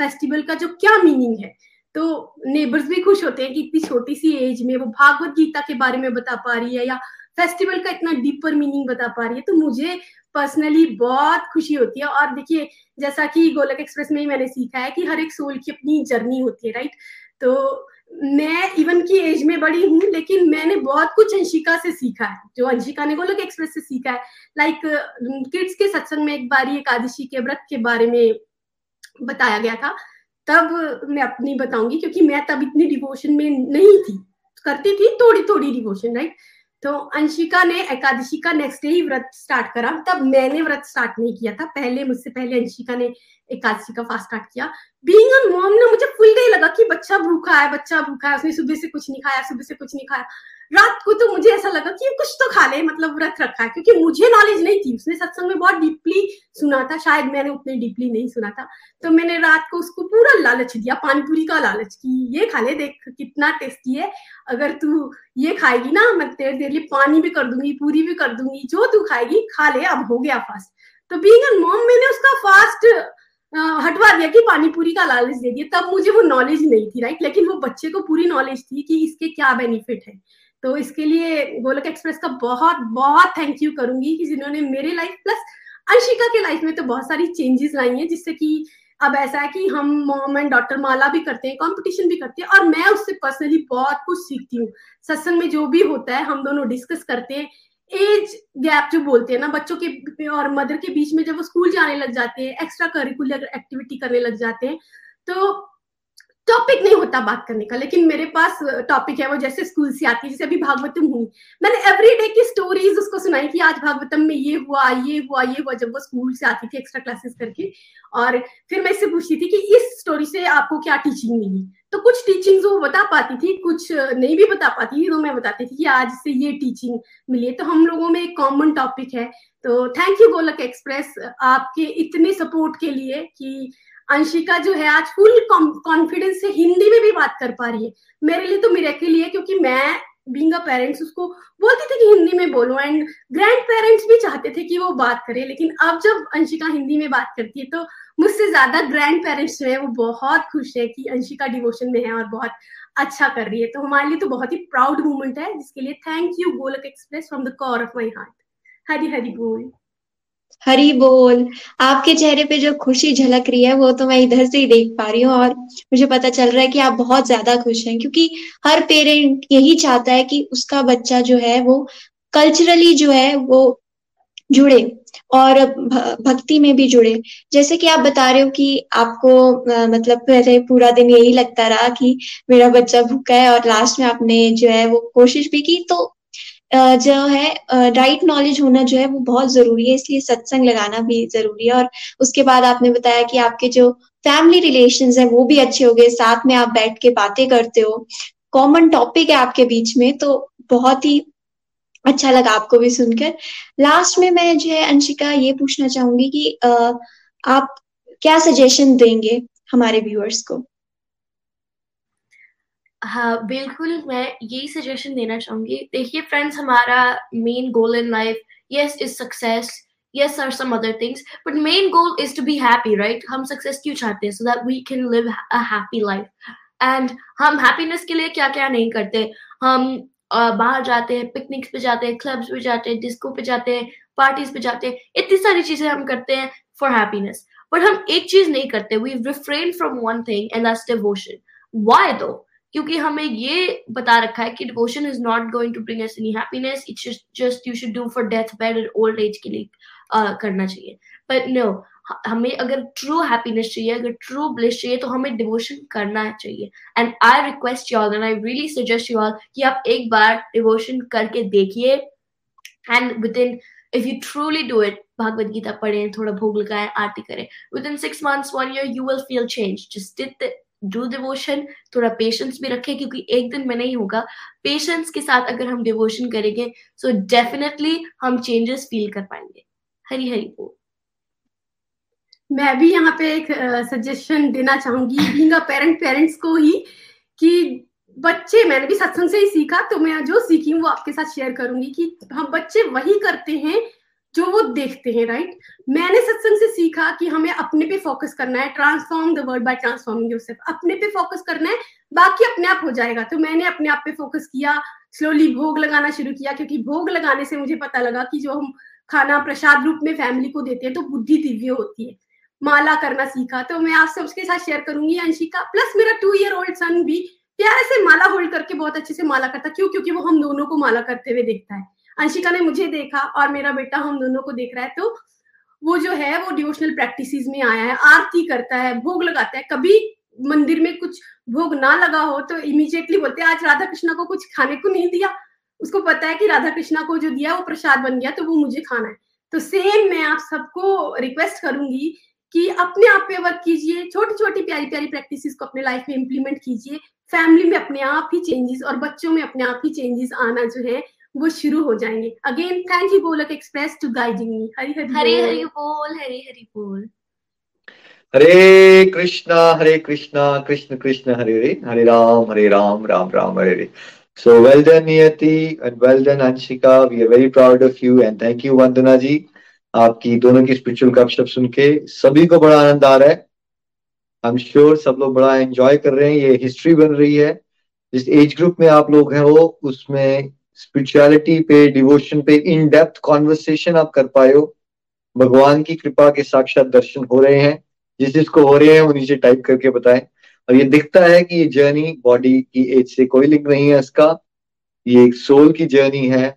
फेस्टिवल का जो क्या मीनिंग है तो नेबर्स भी खुश होते हैं कि इतनी छोटी सी एज में वो भागवत गीता के बारे में बता पा रही है या फेस्टिवल का इतना डीपर मीनिंग बता पा रही है तो मुझे पर्सनली बहुत खुशी होती है। और देखिए, जैसा कि गोलक एक्सप्रेस में ही मैंने सीखा है कि हर एक सोल की अपनी जर्नी होती है राइट तो मैं इवन की एज में बड़ी हूँ, लेकिन मैंने बहुत कुछ अंशिका से सीखा है। जो अंशिका ने गोलक एक्सप्रेस से सीखा है लाइक किड्स के सत्संग में एक बार एकादशी के व्रत के बारे में बताया गया था। तब मैं अपनी बताऊँगी, क्योंकि मैं तब इतनी डिवोशन में नहीं थी। करती थी थोड़ी थोड़ी डिवोशन राइट तो अंशिका ने एकादशी का नेक्स्ट डे ही व्रत स्टार्ट करा। तब मैंने व्रत स्टार्ट नहीं किया था। पहले, मुझसे पहले अंशिका ने एकादशी का फास्ट स्टार्ट किया। बींग मॉम ने मुझे फुल डे लगा कि बच्चा भूखा है, बच्चा भूखा है, उसने सुबह से कुछ नहीं खाया, सुबह से कुछ नहीं खाया। रात को तो मुझे ऐसा लगा कि कुछ तो खा ले मतलब व्रत रखा है, क्योंकि मुझे नॉलेज नहीं थी। उसने सत्संग में बहुत डीपली सुना था, शायद मैंने उतने डीपली नहीं सुना था। तो मैंने रात को उसको पूरा लालच दिया, पानीपुरी का लालच की ये खा ले, देख कितना टेस्टी है। अगर तू ये खाएगी ना, मैं तेरे देर लिए पानी भी कर दूँगी, पूरी भी कर दूँगी, जो तू खाएगी, खा ले, अब हो गया फास्ट तो बींग मॉम मैंने उसका फास्ट हटवा दिया कि पानीपुरी का लालच दे दिया। तब मुझे वो नॉलेज नहीं थी राइट लेकिन वो बच्चे को पूरी नॉलेज थी कि इसके क्या बेनिफिट है। तो इसके लिए गोलक एक्सप्रेस का बहुत बहुत थैंक यू करूँगी कि जिन्होंने मेरे लाइफ प्लस अंशिका के लाइफ में तो बहुत सारी चेंजेस लाई हैं, जिससे कि अब ऐसा है कि हम मॉम एंड डॉक्टर माला भी करते हैं कंपटीशन भी करते हैं और मैं उससे पर्सनली बहुत कुछ सीखती हूँ। सत्संग में जो भी होता है, हम दोनों डिस्कस करते हैं एज गैप जो बोलते हैं ना, बच्चों के और मदर के बीच में जब वो स्कूल जाने लग जाते हैं एक्स्ट्रा करिकुलर एक्टिविटी करने लग जाते हैं तो टॉपिक नहीं होता बात करने का, लेकिन मेरे पास टॉपिक है वो जैसे स्कूल से आती है, जैसे अभी भागवतम हुई। मैंने एवरी डे की स्टोरीज उसको सुनाई कि आज भागवतम में ये हुआ ये हुआ ये हुआ, जब वो स्कूल से आती थी एक्स्ट्रा क्लासेस करके। और फिर मैं इससे पूछती थी कि इस स्टोरी से आपको क्या टीचिंग मिली? तो कुछ टीचिंग्स वो बता पाती थी, कुछ नहीं भी बता पाती थी तो मैं बताती थी कि आज से ये टीचिंग मिली है। तो हम लोगों में एक कॉमन टॉपिक है। तो थैंक यू गोलक एक्सप्रेस आपके इतने सपोर्ट के लिए कि अंशिका जो है आज फुल कॉन्फिडेंस से हिंदी में भी बात कर पा रही है। मेरे लिए तो मेरे के लिए क्योंकि मैं बींग अ पेरेंट्स उसको बोलती थी कि हिंदी में बोलो एंड ग्रैंड पेरेंट्स भी चाहते थे कि वो बात करे, लेकिन अब जब अंशिका हिंदी में बात करती है तो मुझसे ज़्यादा ग्रैंड पेरेंट्स जो है वो बहुत खुश है कि अंशिका डिवोशन में है और बहुत अच्छा कर रही है। तो हमारे लिए तो बहुत ही प्राउड मोमेंट है, जिसके लिए thank you Golok express from the core of my heart Hari Hari बोल। हरी बोल। आपके चेहरे पे जो खुशी झलक रही है, वो तो मैं इधर से ही देख पा रही हूँ और मुझे पता चल रहा है कि आप बहुत ज़्यादा खुश हैं, क्योंकि हर पेरेंट यही चाहता है कि उसका बच्चा जो है, वो कल्चरली जो है, वो जुड़े और भक्ति में भी जुड़े। जैसे कि आप बता रहे हो कि आपको मतलब पहले पूरा दिन यही लगता रहा कि मेरा बच्चा भूखा है और लास्ट में आपने जो है, वो कोशिश भी की तो जो है राइट नॉलेज होना जो है, वो बहुत ज़रूरी है, इसलिए सत्संग लगाना भी ज़रूरी है। और उसके बाद आपने बताया कि आपके जो फैमिली रिलेशन है, वो भी अच्छे हो गए। साथ में आप बैठ के बातें करते हो। कॉमन टॉपिक है आपके बीच में तो बहुत ही अच्छा लगा आपको भी सुनकर। लास्ट में मैं जो है, अंशिका, ये पूछना चाहूँगी कि आप क्या सजेशन देंगे हमारे व्यूअर्स को? हाँ बिल्कुल मैं यही सजेशन देना चाहूँगी। देखिए फ्रेंड्स हमारा main goal in life yes is success yes are some other things but main goal is to be happy right? हम सक्सेस क्यों चाहते हैं? So that we can live a happy life. And हम happiness के लिए क्या क्या नहीं करते? हम uh, बाहर जाते हैं पिकनिक्स पे जाते हैं क्लब्स पे जाते हैं डिस्को पे जाते हैं पार्टीज़ पे जाते हैं इतनी सारी चीज़ें हम करते हैं फॉर हैप्पीनेस बट हम एक चीज़ नहीं करते we refrain from one thing and that's devotion why though क्योंकि हमें ये बता रखा है कि devotion is not going to bring us any happiness it's just you should do for death bed and old age के लिए uh, करना चाहिए। बट नो हमें अगर ट्रू हैप्पीनेस चाहिए अगर ट्रू ब्लिस चाहिए तो हमें डिवोशन करना चाहिए। And I request you all and I really suggest you all कि आप एक बार डिवोशन करके देखिए। And within if you truly do it Bhagavad Gita पढ़े थोड़ा भोग लगाए आरती करें। Within six months one year you will feel change just did do devotion थोड़ा पेशेंस भी रखें क्योंकि एक दिन में नहीं होगा। पेशेंस के साथ अगर हम डिवोशन करेंगे सो डेफिनेटली हम चेंजेस फील कर पाएँगे। हरी हरी बोल। मैं भी यहाँ पे एक सजेशन uh, देना चाहूँगी। बींग पेरेंट पेरेंट्स को ही कि बच्चे मैंने भी सत्संग से ही सीखा तो मैं जो सीखी वो आपके साथ शेयर करूँगी कि हम बच्चे वही करते हैं जो वो देखते हैं राइट मैंने सत्संग से सीखा कि हमें अपने पे फोकस करना है transform the world by transforming yourself अपने पे फोकस करना है, बाकी अपने आप हो जाएगा। तो मैंने अपने आप पे फोकस किया स्लोली भोग लगाना शुरू किया, क्योंकि भोग लगाने से मुझे पता लगा कि जो हम खाना प्रसाद रूप में फैमिली को देते हैं तो बुद्धि दिव्य होती है। माला करना सीखा तो मैं आप सबके साथ शेयर करूँगी, अंशिका। प्लस मेरा टू ईयर ओल्ड सन भी प्यारे से माला होल्ड करके बहुत अच्छे से माला करता। क्यों? क्योंकि वो हम दोनों को माला करते हुए देखता है। अंशिका ने मुझे देखा और मेरा बेटा हम दोनों को देख रहा है तो वो जो है, वो डिवोशनल प्रैक्टिस में आया है, आरती करता है, भोग लगाता है। कभी मंदिर में कुछ भोग ना लगा हो तो इमीजिएटली बोलते हैं, आज राधा कृष्णा को कुछ खाने को नहीं दिया। उसको पता है कि राधा कृष्णा को जो दिया, वो प्रसाद बन गया तो वो मुझे खाना है। तो सेम मैं आप सबको रिक्वेस्ट करूँगी कि अपने आप पे वर्क कीजिए छोटी छोटी प्यारी प्यारी प्रैक्टिसेस को अपने लाइफ में इंप्लीमेंट कीजिए। फैमिली में अपने आप ही चेंजेस और बच्चों में अपने आप ही चेंजेस आना जो है वो शुरू हो जाएँगे। Again thank you Golok Express to guiding me Hari Hari Hari Hari बोल हरी हरी बोल। हरे कृष्णा हरे कृष्णा कृष्ण कृष्ण हरे हरे हरे राम हरे राम राम राम हरे हरे। So well done Niyati and well done Anshika. We are very proud of you and thank you Vandana जी आपकी दोनों की स्पिरिचुअल गपशप सुन के सभी को बड़ा आनंद आ रहा है। आई एम श्योर सब लोग बड़ा एंजॉय कर रहे हैं। ये हिस्ट्री बन रही है। जिस एज ग्रुप में आप लोग हैं वो उसमें स्पिरिचुअलिटी पे डिवोशन पे इन डेप्थ कॉन्वर्सेशन आप कर पाए हो। भगवान की कृपा के साक्षात दर्शन हो रहे हैं। जिस जिसको हो रहे हैं वो नीचे टाइप करके बताएँ। और ये दिखता है कि ये जर्नी बॉडी की एज से कोई लिंक नहीं है इसका। ये एक सोल की जर्नी है है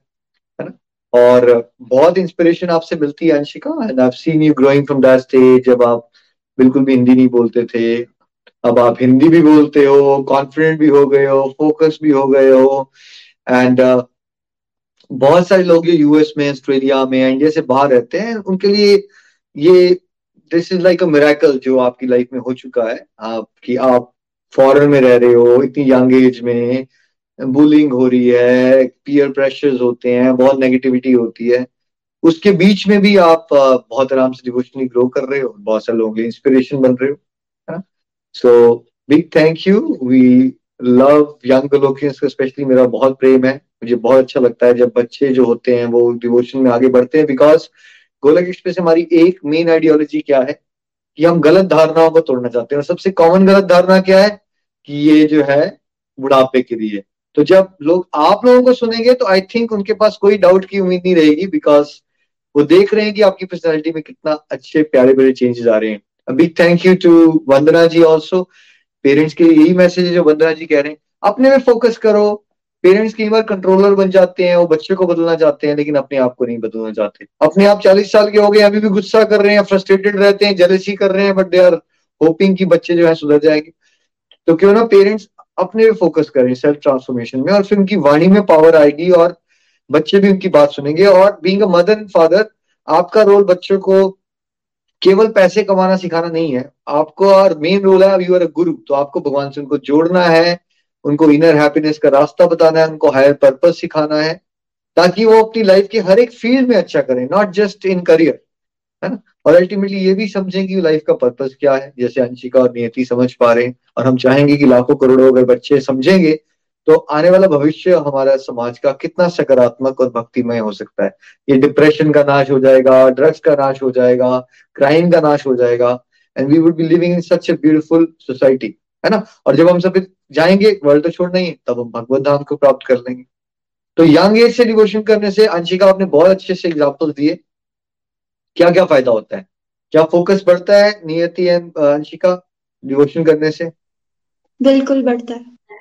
ना? और बहुत इंस्पिरेशन आपसे मिलती है, Anshika. And I seen you growing from that stage जब आप बिल्कुल भी हिंदी नहीं बोलते थे। अब आप हिंदी भी बोलते हो कॉन्फिडेंट भी हो गए हो फोकस भी हो गए हो। एंड बहुत सारे लोग जो यूएस में ऑस्ट्रेलिया में इंडिया से बाहर रहते हैं, उनके लिए ये this is like a miracle जो आपकी लाइफ में हो चुका है, आप, कि आप फॉरेन में रह रहे हो, इतनी यंग एज में बुलिंग हो रही है पीयर प्रेशर्स होते हैं, बहुत नेगेटिविटी होती है, उसके बीच में भी आप बहुत आराम से डिवोशनली ग्रो कर रहे हो, बहुत सारे लोगों के इंस्पिरेशन बन रहे हो, है so big thank you we love young का स्पेशली मेरा बहुत प्रेम है। मुझे बहुत अच्छा लगता है जब बच्चे जो होते हैं वो डिवोशन में आगे बढ़ते हैं बिकॉज़ गोलक एक्सप्रेस हमारी एक मेन आइडियोलॉजी क्या है? कि हम गलत धारणाओं को तोड़ना चाहते हैं। और सबसे कॉमन गलत धारणा क्या है? कि ये जो है, बुढ़ापे के लिए। तो जब लोग, आप लोगों को सुनेंगे तो आई थिंक उनके पास कोई डाउट की उम्मीद नहीं रहेगी बिकॉज़ वो देख रहे हैं कि आपकी पर्सनैलिटी में कितना अच्छे, प्यारे प्यारे चेंजेस आ रहे हैं। Big thank you to Vandana ji also parents के यही मैसेज है जो वंदना जी कह रहे हैं। अपने में फोकस करो। पेरेंट्स कई बार कंट्रोलर बन जाते हैं, वो बच्चे को बदलना चाहते हैं, लेकिन अपने आप को नहीं बदलना चाहते। अपने आप चालीस साल के हो गए, अभी भी गुस्सा कर रहे हैं फ्रस्ट्रेटेड रहते हैं जेलसी कर रहे हैं बट दे आर होपिंग कि बच्चे जो है सुधर जाएँगे। तो क्यों ना पेरेंट्स अपने पे फोकस करें सेल्फ ट्रांसफॉर्मेशन में, और फिर उनकी वाणी में पावर आएगी, और बच्चे भी उनकी बात सुनेंगे, और बींग मदर एंड फादर आपका रोल बच्चों को केवल पैसे कमाना सिखाना नहीं है। आपको और मेन रोल है यू आर अ गुरु तो आपको भगवान से उनको जोड़ना है उनको इनर हैप्पीनेस का रास्ता बताना है, उनको हायर पर्पज सिखाना है, ताकि वो अपनी लाइफ के हर एक फ़ील्ड में अच्छा करें नॉट जस्ट इन करियर है ना? और अल्टीमेटली ये भी समझें कि लाइफ का पर्पज क्या है। जैसे अंशिका और नियति समझ पा रहे हैं, और हम चाहेंगे कि लाखों करोड़ों अगर बच्चे समझेंगे तो आने वाला भविष्य हमारा समाज का कितना सकारात्मक और भक्तिमय हो सकता है। ये डिप्रेशन का नाश हो जाएगा ड्रग्स का नाश हो जाएगा क्राइम का नाश हो जाएगा and we would be living in such a beautiful society है ना? और जब हम सब जाएँगे वर्ल्ड तो छोड़ना ही तब हम भगवत धाम को प्राप्त कर लेंगे। तो यंग एज से डिवोशन करने से अंशिका आपने बहुत अच्छे से एग्ज़ाम्पल दिए। क्या क्या फ़ायदा होता है? क्या फोकस बढ़ता है नियति एंड अंशिका डिवोशन करने से? बिल्कुल बढ़ता है।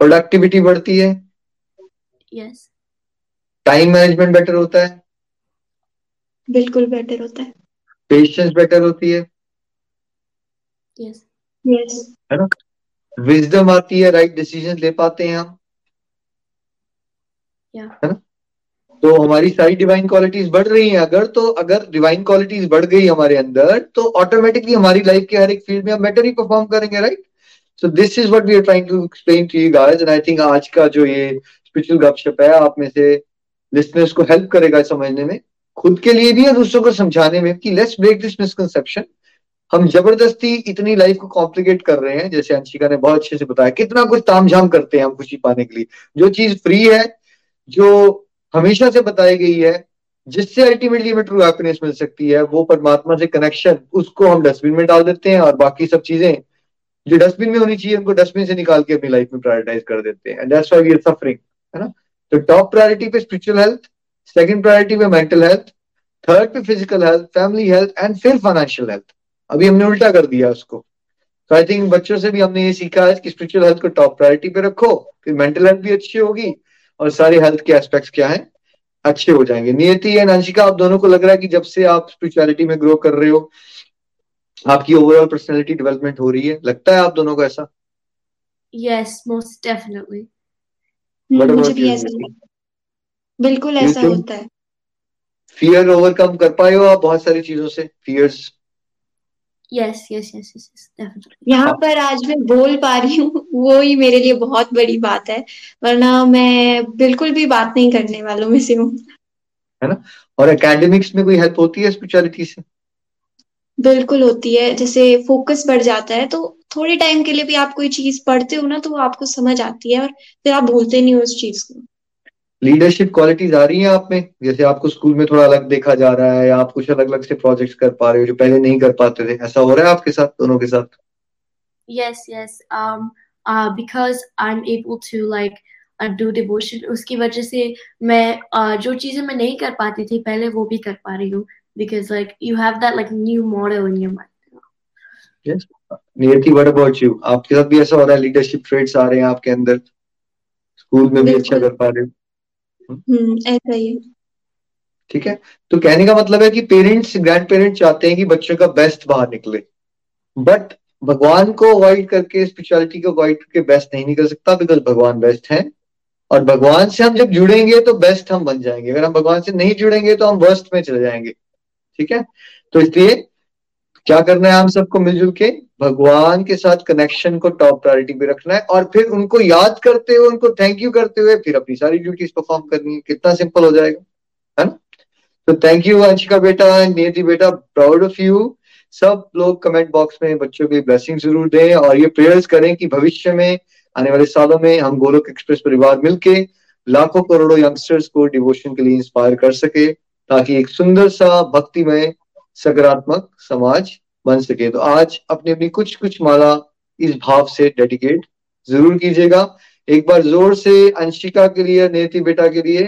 प्रोडक्टिविटी बढ़ती है। यस टाइम मैनेजमेंट बेटर होता है। बिल्कुल बेटर होता है। पेशेंस बेटर होती है। यस है ना? विजडम आती है राइट डिसीज़न ले पाते हैं हम। है ना? तो हमारी सारी डिवाइन क्वालिटीज बढ़ रही हैं। अगर तो अगर डिवाइन क्वालिटीज बढ़ गई हमारे अंदर तो ऑटोमेटिकली हमारी लाइफ के हर एक फ़ील्ड में हम बेटर ही परफॉर्म करेंगे right so this is what we are trying to explain to you guys and I think आज का जो ये स्पिरिचुअल गपशप है आप में से लिसनर्स को हेल्प करेगा समझने में। खुद के लिए भी और दूसरों को समझाने में कि लेट्स ब्रेक दिस मिसकंसेप्शन हम ज़बरदस्ती इतनी लाइफ को कॉम्प्लिकेट कर रहे हैं, जैसे अंशिका ने बहुत अच्छे से बताया, कितना कुछ तामझाम करते हैं हम खुशी पाने के लिए। जो चीज़ फ्री है, जो हमेशा से बताई गई है, जिससे अल्टीमेटली हमें ट्रू हैप्पीनेस मिल सकती है, वो परमात्मा से कनेक्शन उसको हम डस्टबिन में डाल देते हैं और बाकी सब चीज़ें जो डस्टबिन में होनी चाहिए, उनको डस्टबिन से निकाल के अपनी लाइफ में प्रायोरिटाइज कर देते हैं। वी आर सफरिंग है ना? तो टॉप प्रायोरिटी पे स्पिरिचुअल हेल्थ सेकंड प्रायोरिटी पे मेंटल हेल्थ थर्ड पे physical health family health and फिर फाइनेंशियल हेल्थ अभी हमने उल्टा कर दिया उसको। तो आई थिंक बच्चों से भी हमने ये सीखा है कि स्पिरिचुअल हेल्थ को टॉप प्रायोरिटी पे रखो फिर मेंटल हेल्थ भी अच्छी होगी और सारे हेल्थ के एस्पेक्ट्स क्या है अच्छे हो जाएँगे। नियति एंड अंशिका आप दोनों को लग रहा है कि जब से आप स्पिरिचुअलिटी में ग्रो कर रहे हो आपकी ओवरऑल पर्सनैलिटी डेवलपमेंट हो रही है। लगता है आप दोनों को ऐसा? यस मोस्ट डेफिनेटली मुझे भी ऐसा बिल्कुल ऐसा होता है। फियर ओवरकम कर पाए हो आप बहुत सारी चीज़ों से? Fears yes yes yes yes definitely यहाँ पर आज मैं बोल पा रही हूँ वो ही मेरे लिए बहुत बड़ी बात है वरना मैं बिल्कुल भी बात नहीं करने वालों में से हूँ। है ना? और एकेडमिक्स में कोई हेल्प होती है स्पिरिचुअलिटी से? बिल्कुल होती है जैसे फोकस बढ़ जाता है तो थोड़े टाइम के लिए भी आप कोई चीज़ पढ़ते हो ना तो वो आपको समझ आती है और फिर आप भूलते नहीं हो उस चीज़ को। लीडरशिप क्वालिटीज आ रही हैं आप में? जैसे आपको स्कूल में थोड़ा अलग देखा जा रहा है या आप कुछ अलग अलग से प्रोजेक्ट्स कर पा रहे हो जो पहले नहीं कर पाते थे? ऐसा हो रहा है आपके साथ दोनों के साथ? Yes yes. Um uh because i'm able to like uh, do devotion. उसकी वजह से मैं uh, जो चीज़ें मैं नहीं कर पाती थी पहले वो भी कर पा रही हूँ। Because like you have that like new model in your mind. Niyati what about you आपके साथ भी ऐसा हो रहा है? लीडरशिप ट्रेड्स आ रहे हैं आपके अंदर? स्कूल में भी अच्छा। कर पा रहे हो? ऐसा ही ठीक है? तो कहने का मतलब है कि पेरेंट्स ग्रैंड पेरेंट्स चाहते हैं कि बच्चों का बेस्ट बाहर निकले। बट भगवान को अवॉइड करके स्पिरिचुअलिटी को अवॉइड करके बेस्ट नहीं निकल सकता बिकॉज़ भगवान बेस्ट है। और भगवान से हम जब जुड़ेंगे तो बेस्ट हम बन जाएँगे। अगर हम भगवान से नहीं जुड़ेंगे तो हम वर्स्ट में चले जाएँगे। ठीक है? तो इसलिए क्या करना है हम सबको मिलजुल के भगवान के साथ कनेक्शन को टॉप प्रायोरिटी पे रखना है और फिर उनको याद करते हुए, उनको थैंक यू करते हुए फिर अपनी सारी ड्यूटीज़ परफॉर्म करनी है। कितना सिंपल हो जाएगा, है ना? तो थैंक यू अंशिका बेटा, नियति बेटा प्राउड ऑफ़ यू सब लोग कमेंट बॉक्स में बच्चों की ब्लेसिंग ज़रूर दें और ये प्रेयर्स करें कि भविष्य में, आने वाले सालों में हम गोलोक एक्सप्रेस परिवार मिलके लाखों करोड़ों यंगस्टर्स को डिवोशन के लिए इंस्पायर कर सके, ताकि एक सुंदर सा भक्तिमय सकारात्मक समाज बन सके। तो आज अपनी अपनी कुछ कुछ माला इस भाव से डेडिकेट ज़रूर कीजिएगा। एक बार ज़ोर से अंशिका के लिए नेति बेटा के लिए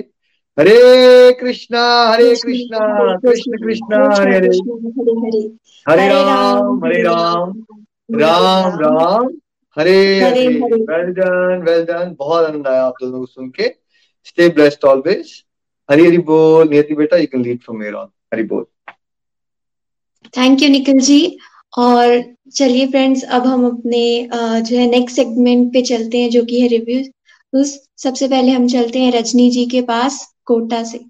Hare Krishna Hare Krishna Krishna Krishna Hare Hare Hare. Ram Hare Ram. Ram. Ram Hare Hare well done well done बहुत आनंद आया आप दोनों को सुन के। Stay blessed always Hari Hari बोल। नियति बेटा you can lead from on Hari बोल। थैंक यू निखिल जी और चलिए फ्रेंड्स अब हम अपने जो है नेक्स्ट सेगमेंट पे चलते हैं, जो कि है रिव्यू सबसे पहले हम चलते हैं रजनी जी के पास, कोटा से.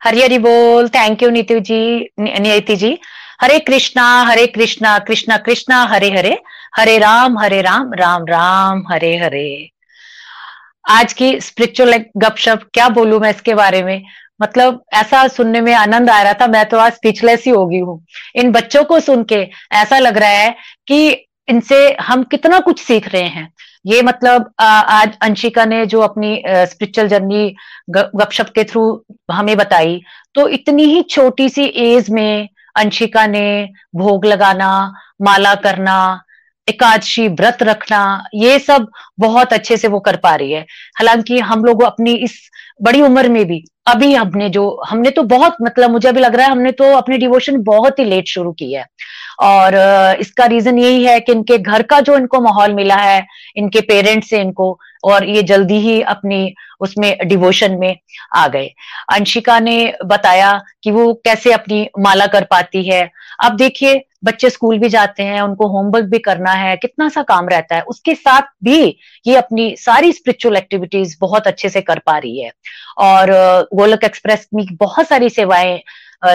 हरी हरी बोल. थैंक यू नीति जी नियति जी. हरे कृष्णा हरे कृष्णा कृष्णा कृष्णा, हरे हरे. हरे राम हरे राम राम राम, हरे हरे. आज की स्पिरिचुअल गपशप, क्या बोलू मैं इसके बारे में? मतलब ऐसा सुनने में आनंद आ रहा था, मैं तो आज स्पीचलेस ही हो गई हूँ। इन बच्चों को सुन के ऐसा लग रहा है कि इनसे हम कितना कुछ सीख रहे हैं। ये मतलब आज अंशिका ने जो अपनी स्पिरिचुअल जर्नी गपशप के थ्रू हमें बताई तो इतनी ही छोटी सी एज में अंशिका ने भोग लगाना, माला करना, एकादशी व्रत रखना, ये सब बहुत अच्छे से वो कर पा रही है। हालाँकि हम लोग अपनी इस बड़ी उम्र में भी। अभी हमने जो, हमने तो बहुत मतलब मुझे अभी लग रहा है हमने तो अपने डिवोशन बहुत ही लेट शुरू की है। और, इसका रीजन यही है कि इनके घर का जो इनको माहौल मिला है, इनके पेरेंट्स से इनको और ये जल्दी ही अपनी, उसमें डिवोशन में आ गए। अंशिका ने बताया कि वो कैसे अपनी माला कर पाती है। अब देखिए, बच्चे स्कूल भी जाते हैं, उनको होमवर्क भी करना है, कितना सा काम रहता है। उसके साथ भी ये अपनी सारी स्पिरिचुअल एक्टिविटीज़ बहुत अच्छे से कर पा रही है। और गोलक एक्सप्रेस में बहुत सारी सेवाएँ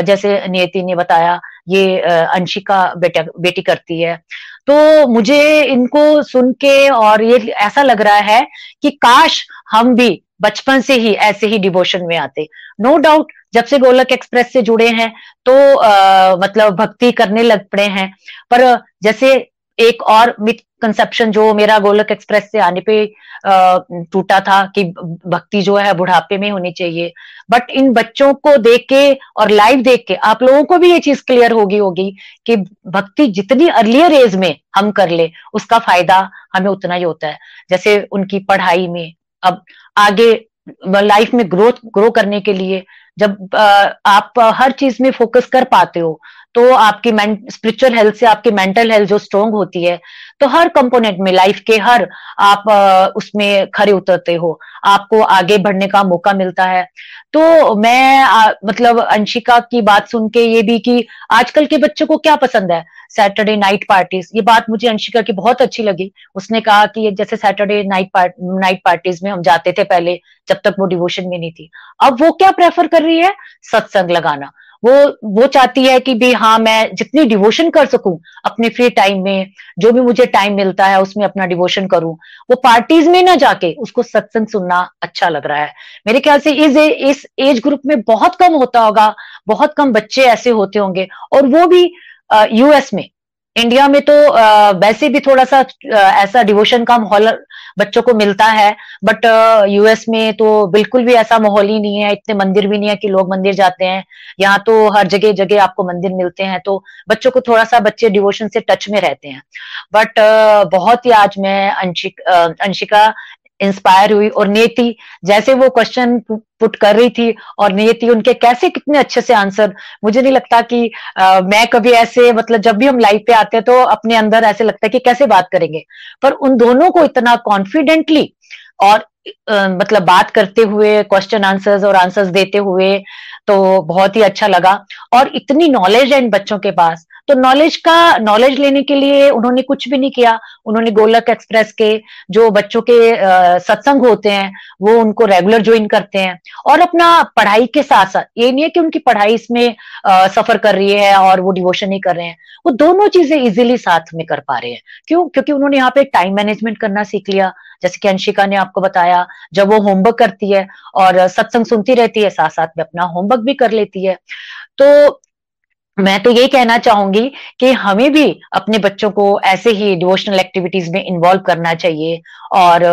जैसे नियति ने बताया, ये अंशिका बेटा, बेटी करती है। तो मुझे इनको सुन के और ये ऐसा लग रहा है कि काश हम भी बचपन से ही ऐसे ही डिवोशन में आते। नो no डाउट जब से गोलक एक्सप्रेस से जुड़े हैं तो आ, मतलब भक्ति करने लग पड़े हैं। पर जैसे एक और मिथ कंसेप्शन जो मेरा गोलक एक्सप्रेस से आने पे टूटा था कि भक्ति जो है बुढ़ापे में होनी चाहिए। बट इन बच्चों को देख के और लाइव देख के आप लोगों को भी ये चीज़ क्लियर होगी होगी कि भक्ति जितनी अर्लियर एज में हम कर ले, उसका फ़ायदा हमें उतना ही होता है। जैसे उनकी पढ़ाई में, अब आगे लाइफ में ग्रोथ ग्रो करने के लिए जब आप हर चीज़ में फोकस कर पाते हो तो आपकी स्पिरिचुअल हेल्थ से आपकी मेंटल हेल्थ जो स्ट्रोंग होती है तो हर कंपोनेंट में लाइफ के हर आप उसमें खड़े उतरते हो। आपको आगे बढ़ने का मौका मिलता है। तो मैं आ, मतलब अंशिका की बात सुन के ये भी कि आजकल के बच्चों को क्या पसंद है? सैटरडे नाइट पार्टीज़ ये बात मुझे अंशिका की बहुत अच्छी लगी। उसने कहा कि जैसे Saturday night part night parties में हम जाते थे पहले जब तक वो डिवोशन में नहीं थी। अब वो क्या प्रेफर कर रही है? सत्संग लगाना। वो वो चाहती है कि भी हाँ मैं जितनी डिवोशन कर सकूँ अपने फ्री टाइम में, जो भी मुझे टाइम मिलता है, उसमें अपना डिवोशन करूँ। वो पार्टीज़ में ना जाके उसको सत्संग सुनना अच्छा लग रहा है। मेरे ख्याल से इस इस एज ग्रुप में बहुत कम होता होगा, बहुत कम बच्चे ऐसे होते होंगे, और वो भी यूएस में। इंडिया में तो वैसे भी थोड़ा सा ऐसा डिवोशन का माहौल बच्चों को मिलता है बट यूएस में तो बिल्कुल भी ऐसा माहौल ही नहीं है, इतने मंदिर भी नहीं है कि लोग मंदिर जाते हैं, यहाँ तो हर जगह जगह आपको मंदिर मिलते हैं तो बच्चों को थोड़ा सा बच्चे डिवोशन से टच में रहते हैं। बट बहुत ही आज मैं अंशिक अंशिका इंस्पायर हुई और नियति जैसे वो क्वेश्चन पुट कर रही थी और नियति उनके कैसे कितने अच्छे से आंसर मुझे नहीं लगता कि आ, मैं कभी ऐसे मतलब जब भी हम लाइव पे आते हैं तो अपने अंदर ऐसे लगता है कि कैसे बात करेंगे। पर उन दोनों को इतना कॉन्फिडेंटली और आ, मतलब बात करते हुए क्वेश्चन आंसर्स और आंसर्स देते हुए तो बहुत ही अच्छा लगा। और इतनी नॉलेज है इन बच्चों के पास। तो नॉलेज का नॉलेज लेने के लिए उन्होंने कुछ भी नहीं किया। उन्होंने गोलक एक्सप्रेस के जो बच्चों के सत्संग होते हैं, वो उनको रेगुलर ज्वाइन करते हैं। और अपना पढ़ाई के साथ साथ, ये नहीं है कि उनकी पढ़ाई इसमें सफ़र कर रही है और वो डिवोशन नहीं कर रहे हैं। वो दोनों चीज़ें इजिली साथ में कर पा रहे हैं। क्यों? क्योंकि उन्होंने यहाँ पे टाइम मैनेजमेंट करना सीख लिया। जैसे कि अंशिका ने आपको बताया, जब वो होमवर्क करती है और सत्संग सुनती रहती है साथ साथ में अपना होमवर्क भी कर लेती है। तो मैं तो यही कहना चाहूँगी कि हमें भी अपने बच्चों को ऐसे ही डिवोशनल एक्टिविटीज़ में इन्वॉल्व करना चाहिए और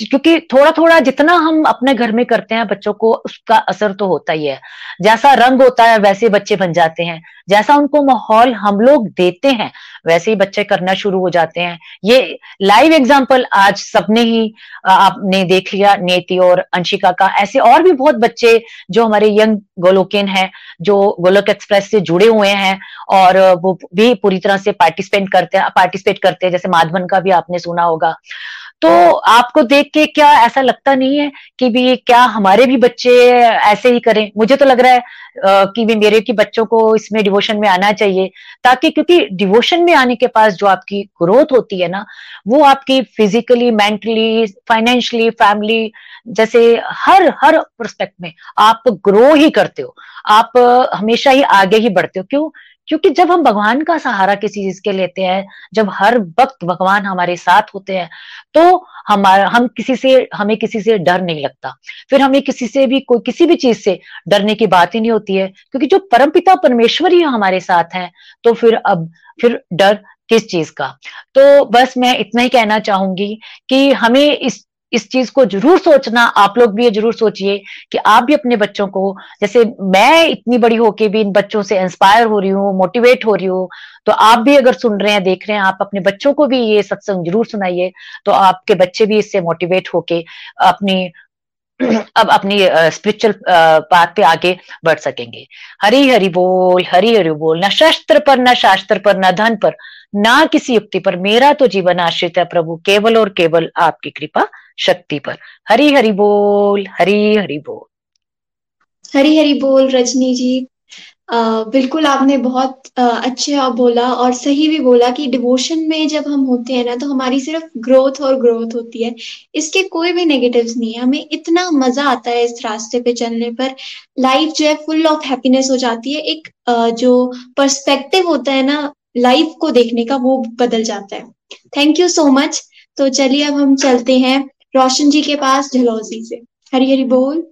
क्योंकि थोड़ा थोड़ा जितना हम अपने घर में करते हैं बच्चों को, उसका असर तो होता ही है। जैसा रंग होता है, वैसे बच्चे बन जाते हैं। जैसा उनको माहौल हम लोग देते हैं, वैसे ही बच्चे करना शुरू हो जाते हैं। ये लाइव एग्ज़ाम्पल आज सबने ही आपने देख लिया, नेति और अंशिका का। ऐसे और भी बहुत बच्चे जो हमारे यंग गोलोकिन हैं, जो गोलोक एक्सप्रेस से जुड़े हुए हैं और वो भी पूरी तरह से पार्टिसिपेट करते हैं पार्टिसिपेट करते हैं। जैसे माधवन का भी आपने सुना होगा। तो आपको देख के क्या ऐसा लगता नहीं है कि भी क्या हमारे भी बच्चे ऐसे ही करें? मुझे तो लग रहा है कि भी मेरे की बच्चों को इसमें डिवोशन में आना चाहिए, ताकि क्योंकि डिवोशन में आने के पास जो आपकी ग्रोथ होती है ना, वो आपकी फिजिकली मेंटली फाइनेंशियली फैमिली जैसे हर हर परस्पेक्ट में आप ग्रो ही करते हो। आप हमेशा ही आगे ही बढ़ते हो। क्यों? क्योंकि जब हम भगवान का सहारा किसी चीज़ के लेते हैं, जब हर वक्त भगवान हमारे साथ होते हैं तो हमारा, हम किसी से, हमें किसी से डर नहीं लगता। फिर हमें किसी से भी, कोई किसी भी चीज़ से डरने की बात ही नहीं होती है, क्योंकि जो परमपिता परमेश्वर ही हमारे साथ हैं तो फिर अब, फिर डर किस चीज़ का? तो बस मैं इतना ही कहना चाहूँगी कि हमें इस इस चीज़ को ज़रूर सोचना, आप लोग भी ये ज़रूर सोचिए कि आप भी अपने बच्चों को, जैसे मैं इतनी बड़ी होके भी इन बच्चों से इंस्पायर हो रही हूँ मोटिवेट हो रही हूँ तो आप भी अगर सुन रहे हैं, देख रहे हैं, आप अपने बच्चों को भी ये सत्संग ज़रूर सुनाइए तो आपके बच्चे भी इससे मोटिवेट होके अपनी अब अपनी स्पिरिचुअल बात पे आगे बढ़ सकेंगे। हरी हरि बोल, हरी हरि बोल, न शस्त्र पर, न शास्त्र पर, न धन पर, ना किसी युक्ति पर, मेरा तो जीवन आश्रित है प्रभु, केवल और केवल आपकी कृपा शक्ति पर। हरी हरि बोल हरी हरि बोल। हरी हरि बोल रजनी जी। आ, बिल्कुल आपने बहुत अच्छे और बोला और सही भी बोला कि डिवोशन में जब हम होते हैं ना तो हमारी सिर्फ़ ग्रोथ और ग्रोथ होती है। इसके कोई भी नेगेटिव्स नहीं है। हमें इतना मज़ा आता है इस रास्ते पे चलने पर। लाइफ जो है फुल ऑफ़ हैप्पीनेस हो जाती है। एक जो पर्सपेक्टिव होता है ना लाइफ को देखने का वो बदल जाता है। थैंक यू सो मच तो चलिए अब हम चलते हैं। रोशन जी के पास झलौजी से। हरी हरी बोल।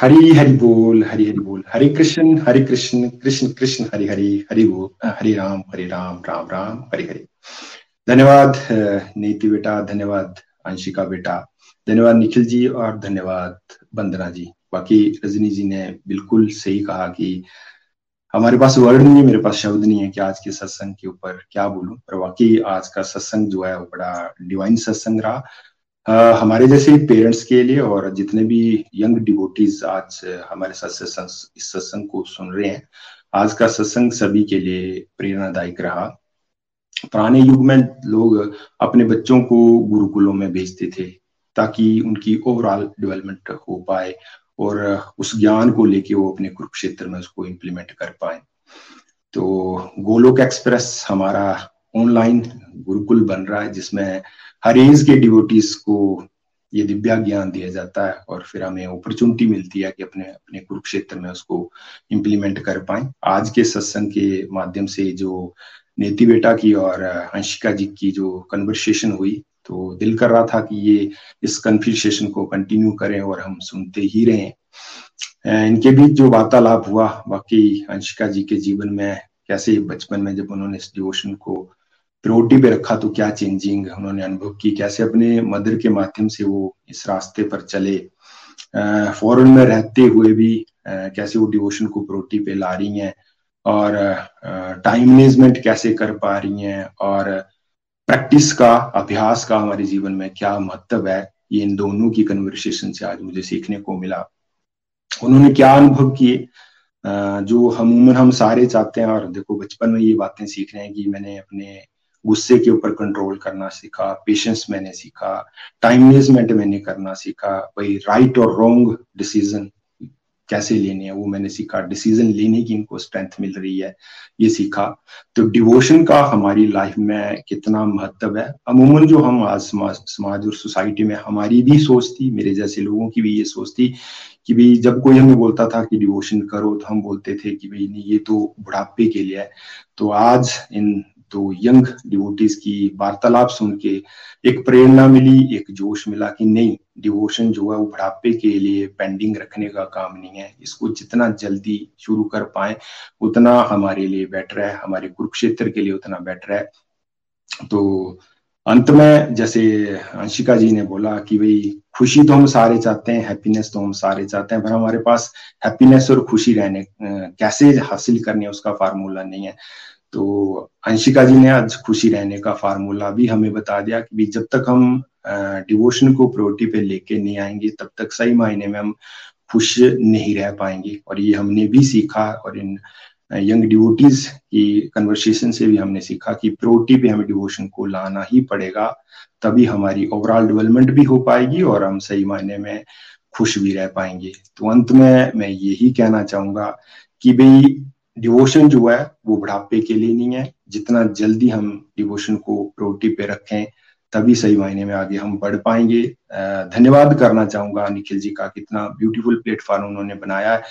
हरी हरि बोल, हरी हरि बोल। हरे कृष्ण हरे कृष्ण कृष्ण कृष्ण, हरि हरि हरि बोल, हरे राम हरे राम राम राम, हरि हरि। धन्यवाद नीति बेटा, धन्यवाद, अंशिका बेटा। धन्यवाद, निखिल जी, और धन्यवाद, वंदना जी। बाकी रजनी जी ने बिल्कुल सही कहा कि हमारे पास वर्ड नहीं है मेरे पास शब्द नहीं है कि आज के सत्संग के ऊपर क्या बोलूँ। पर वाकई आज का सत्संग जो है वो बड़ा डिवाइन सत्संग रहा। आ, हमारे जैसे पेरेंट्स के लिए और जितने भी यंग डिवोटीज आज हमारे साथ सत्संग इस सत्संग को सुन रहे हैं आज का सत्संग सभी के लिए प्रेरणादायक रहा। पुराने युग में लोग अपने बच्चों को गुरुकुलों में भेजते थे ताकि उनकी ओवरऑल डेवलपमेंट हो पाए। और उस ज्ञान को लेके वो अपने कुरुक्षेत्र में उसको इम्प्लीमेंट कर पाए। तो गोलोक एक्सप्रेस हमारा ऑनलाइन गुरुकुल बन रहा है, जिसमें हर एज के डिवोटीज को ये दिव्या ज्ञान दिया जाता है और फिर हमें अपॉर्चुनिटी मिलती है कि अपने अपने कुरुक्षेत्र में उसको इम्प्लीमेंट कर पाए। आज के सत्संग के माध्यम से जो नेति बेटा की और अंशिका जी की जो कन्वर्सेशन हुई तो दिल कर रहा था कि ये इस कन्फ्यूशन को कंटिन्यू करें और हम सुनते ही रहें। इनके बीच जो वार्तालाप हुआ बाकी अंशिका जी के जीवन में कैसे बचपन में जब उन्होंने इस डिवोशन को प्रोटी पे रखा तो क्या चेंजिंग उन्होंने अनुभव की? कैसे अपने मदर के माध्यम से वो इस रास्ते पर चले? फॉरन में रहते हुए भी कैसे वो डिवोशन को प्रोटी पे ला रही हैं? और टाइम मैनेजमेंट कैसे कर पा रही हैं? और प्रैक्टिस का, अभ्यास का हमारे जीवन में क्या महत्व है, ये इन दोनों की कन्वर्सेशन से आज मुझे सीखने को मिला। उन्होंने क्या अनुभव किए? जो हम हम सारे चाहते हैं, और देखो बचपन में ये बातें सीख रहे हैं कि मैंने अपने गुस्से के ऊपर कंट्रोल करना सीखा पेशेंस मैंने सीखा टाइम मैनेजमेंट मैंने करना सीखा, भाई राइट और रॉन्ग डिसीज़न कैसे लेने हैं, वो मैंने सीखा। डिसीज़न लेने की इनको स्ट्रेंथ मिल रही है, ये सीखा। तो डिवोशन का हमारी लाइफ में कितना महत्व है। अमूमन जो हम आज समाज समाज और सोसाइटी में हमारी भी सोच थी, मेरे जैसे लोगों की भी ये सोच थी कि भाई जब कोई हमें बोलता था कि डिवोशन करो तो हम बोलते थे कि भाई नहीं, ये तो बुढ़ापे के लिए है। तो आज इन तो यंग डिवोटीज की वार्तालाप सुन के एक प्रेरणा मिली, एक जोश मिला कि नहीं, डिवोशन जो है वो बुढ़ापे के लिए पेंडिंग रखने का काम नहीं है। इसको जितना जल्दी शुरू कर पाए, उतना हमारे लिए बेटर है, हमारे कुरुक्षेत्र के लिए उतना बेटर है। तो अंत में जैसे अंशिका जी ने बोला कि भाई, खुशी तो हम सारे चाहते हैं हैप्पीनेस तो हम सारे चाहते हैं, पर हमारे पास हैप्पीनेस और खुशी रहने कैसे हासिल करने उसका फार्मूला नहीं है। तो अंशिका जी ने आज खुशी रहने का फार्मूला भी हमें बता दिया कि जब तक हम डिवोशन को प्रोटी पे लेके नहीं आएँगे, तब तक सही मायने में हम खुश नहीं रह पाएँगे। और ये हमने भी सीखा और इन यंग डिवोटीज की कन्वर्सेशन से भी हमने सीखा कि प्रोटी पे हमें डिवोशन को लाना ही पड़ेगा, तभी हमारी ओवरऑल डेवलपमेंट भी हो पाएगी और हम सही मायने में खुश भी रह पाएँगे। तो अंत में मैं यही कहना चाहूँगा कि भाई डिवोशन जो है वो बुढ़ापे के लिए नहीं है। जितना जल्दी हम डिवोशन को प्रोटी पे रखें तभी सही मायने में आगे हम बढ़ पाएँगे। धन्यवाद करना चाहूँगा निखिल जी का कितना ब्यूटीफुल प्लेटफॉर्म उन्होंने बनाया है